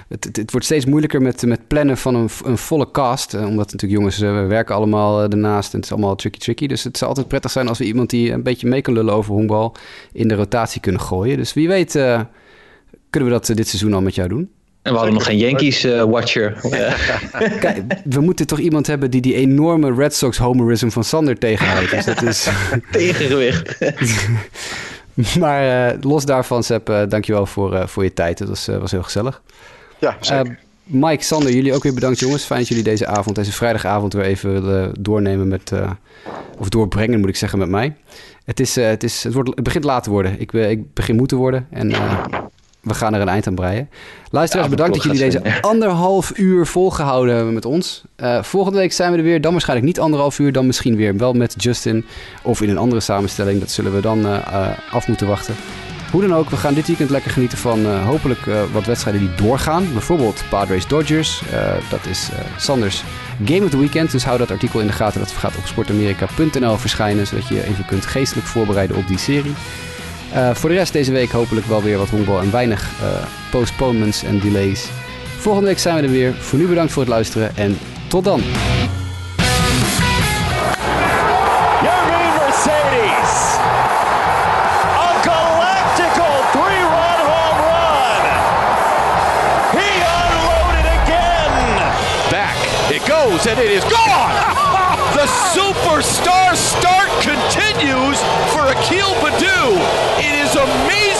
het, het, wordt steeds moeilijker met, met plannen van een, een volle cast. omdat natuurlijk jongens, we werken allemaal ernaast en het is allemaal tricky tricky. Dus het zou altijd prettig zijn als we iemand die een beetje mee kan lullen over honkbal in de rotatie kunnen gooien. Dus wie weet kunnen we dat dit seizoen al met jou doen. En we hadden nog geen Yankees-watcher. Uh, (laughs) Kijk, we moeten toch iemand hebben die die enorme Red Sox homerism van Sander tegenhoudt. Dus dat is... (laughs) Tegengewicht. (laughs) maar uh, los daarvan, Sepp, uh, dankjewel voor, voor je tijd. Het was, was heel gezellig. Ja, zeker. Mike, Sander, jullie ook weer bedankt jongens. Fijn dat jullie deze avond, deze vrijdagavond weer even willen doornemen met... of doorbrengen moet ik zeggen met mij. Het, is, het, is, het, wordt, het begint laat te worden. Ik, ik begin moeten worden en we gaan er een eind aan breien. Luisteraars, ja, bedankt dat jullie deze anderhalf uur volgehouden hebben met ons. Uh, volgende week zijn we er weer. Dan waarschijnlijk niet anderhalf uur, dan misschien weer wel met Justin. Of in een andere samenstelling. Dat zullen we dan uh, af moeten wachten. Hoe dan ook, we gaan dit weekend lekker genieten van uh, hopelijk wat wedstrijden die doorgaan. Bijvoorbeeld Padres Dodgers. dat is Sanders Game of the Weekend. Dus hou dat artikel in de gaten. Dat gaat op sportamerika.nl verschijnen. Zodat je even kunt geestelijk voorbereiden op die serie. Uh, voor de rest deze week hopelijk wel weer wat honkbal en weinig uh, postponements en delays. Volgende week zijn we er weer. Voor nu bedankt voor het luisteren en tot dan. And it is gone. (laughs) The superstar start continues Akil Badu. It is amazing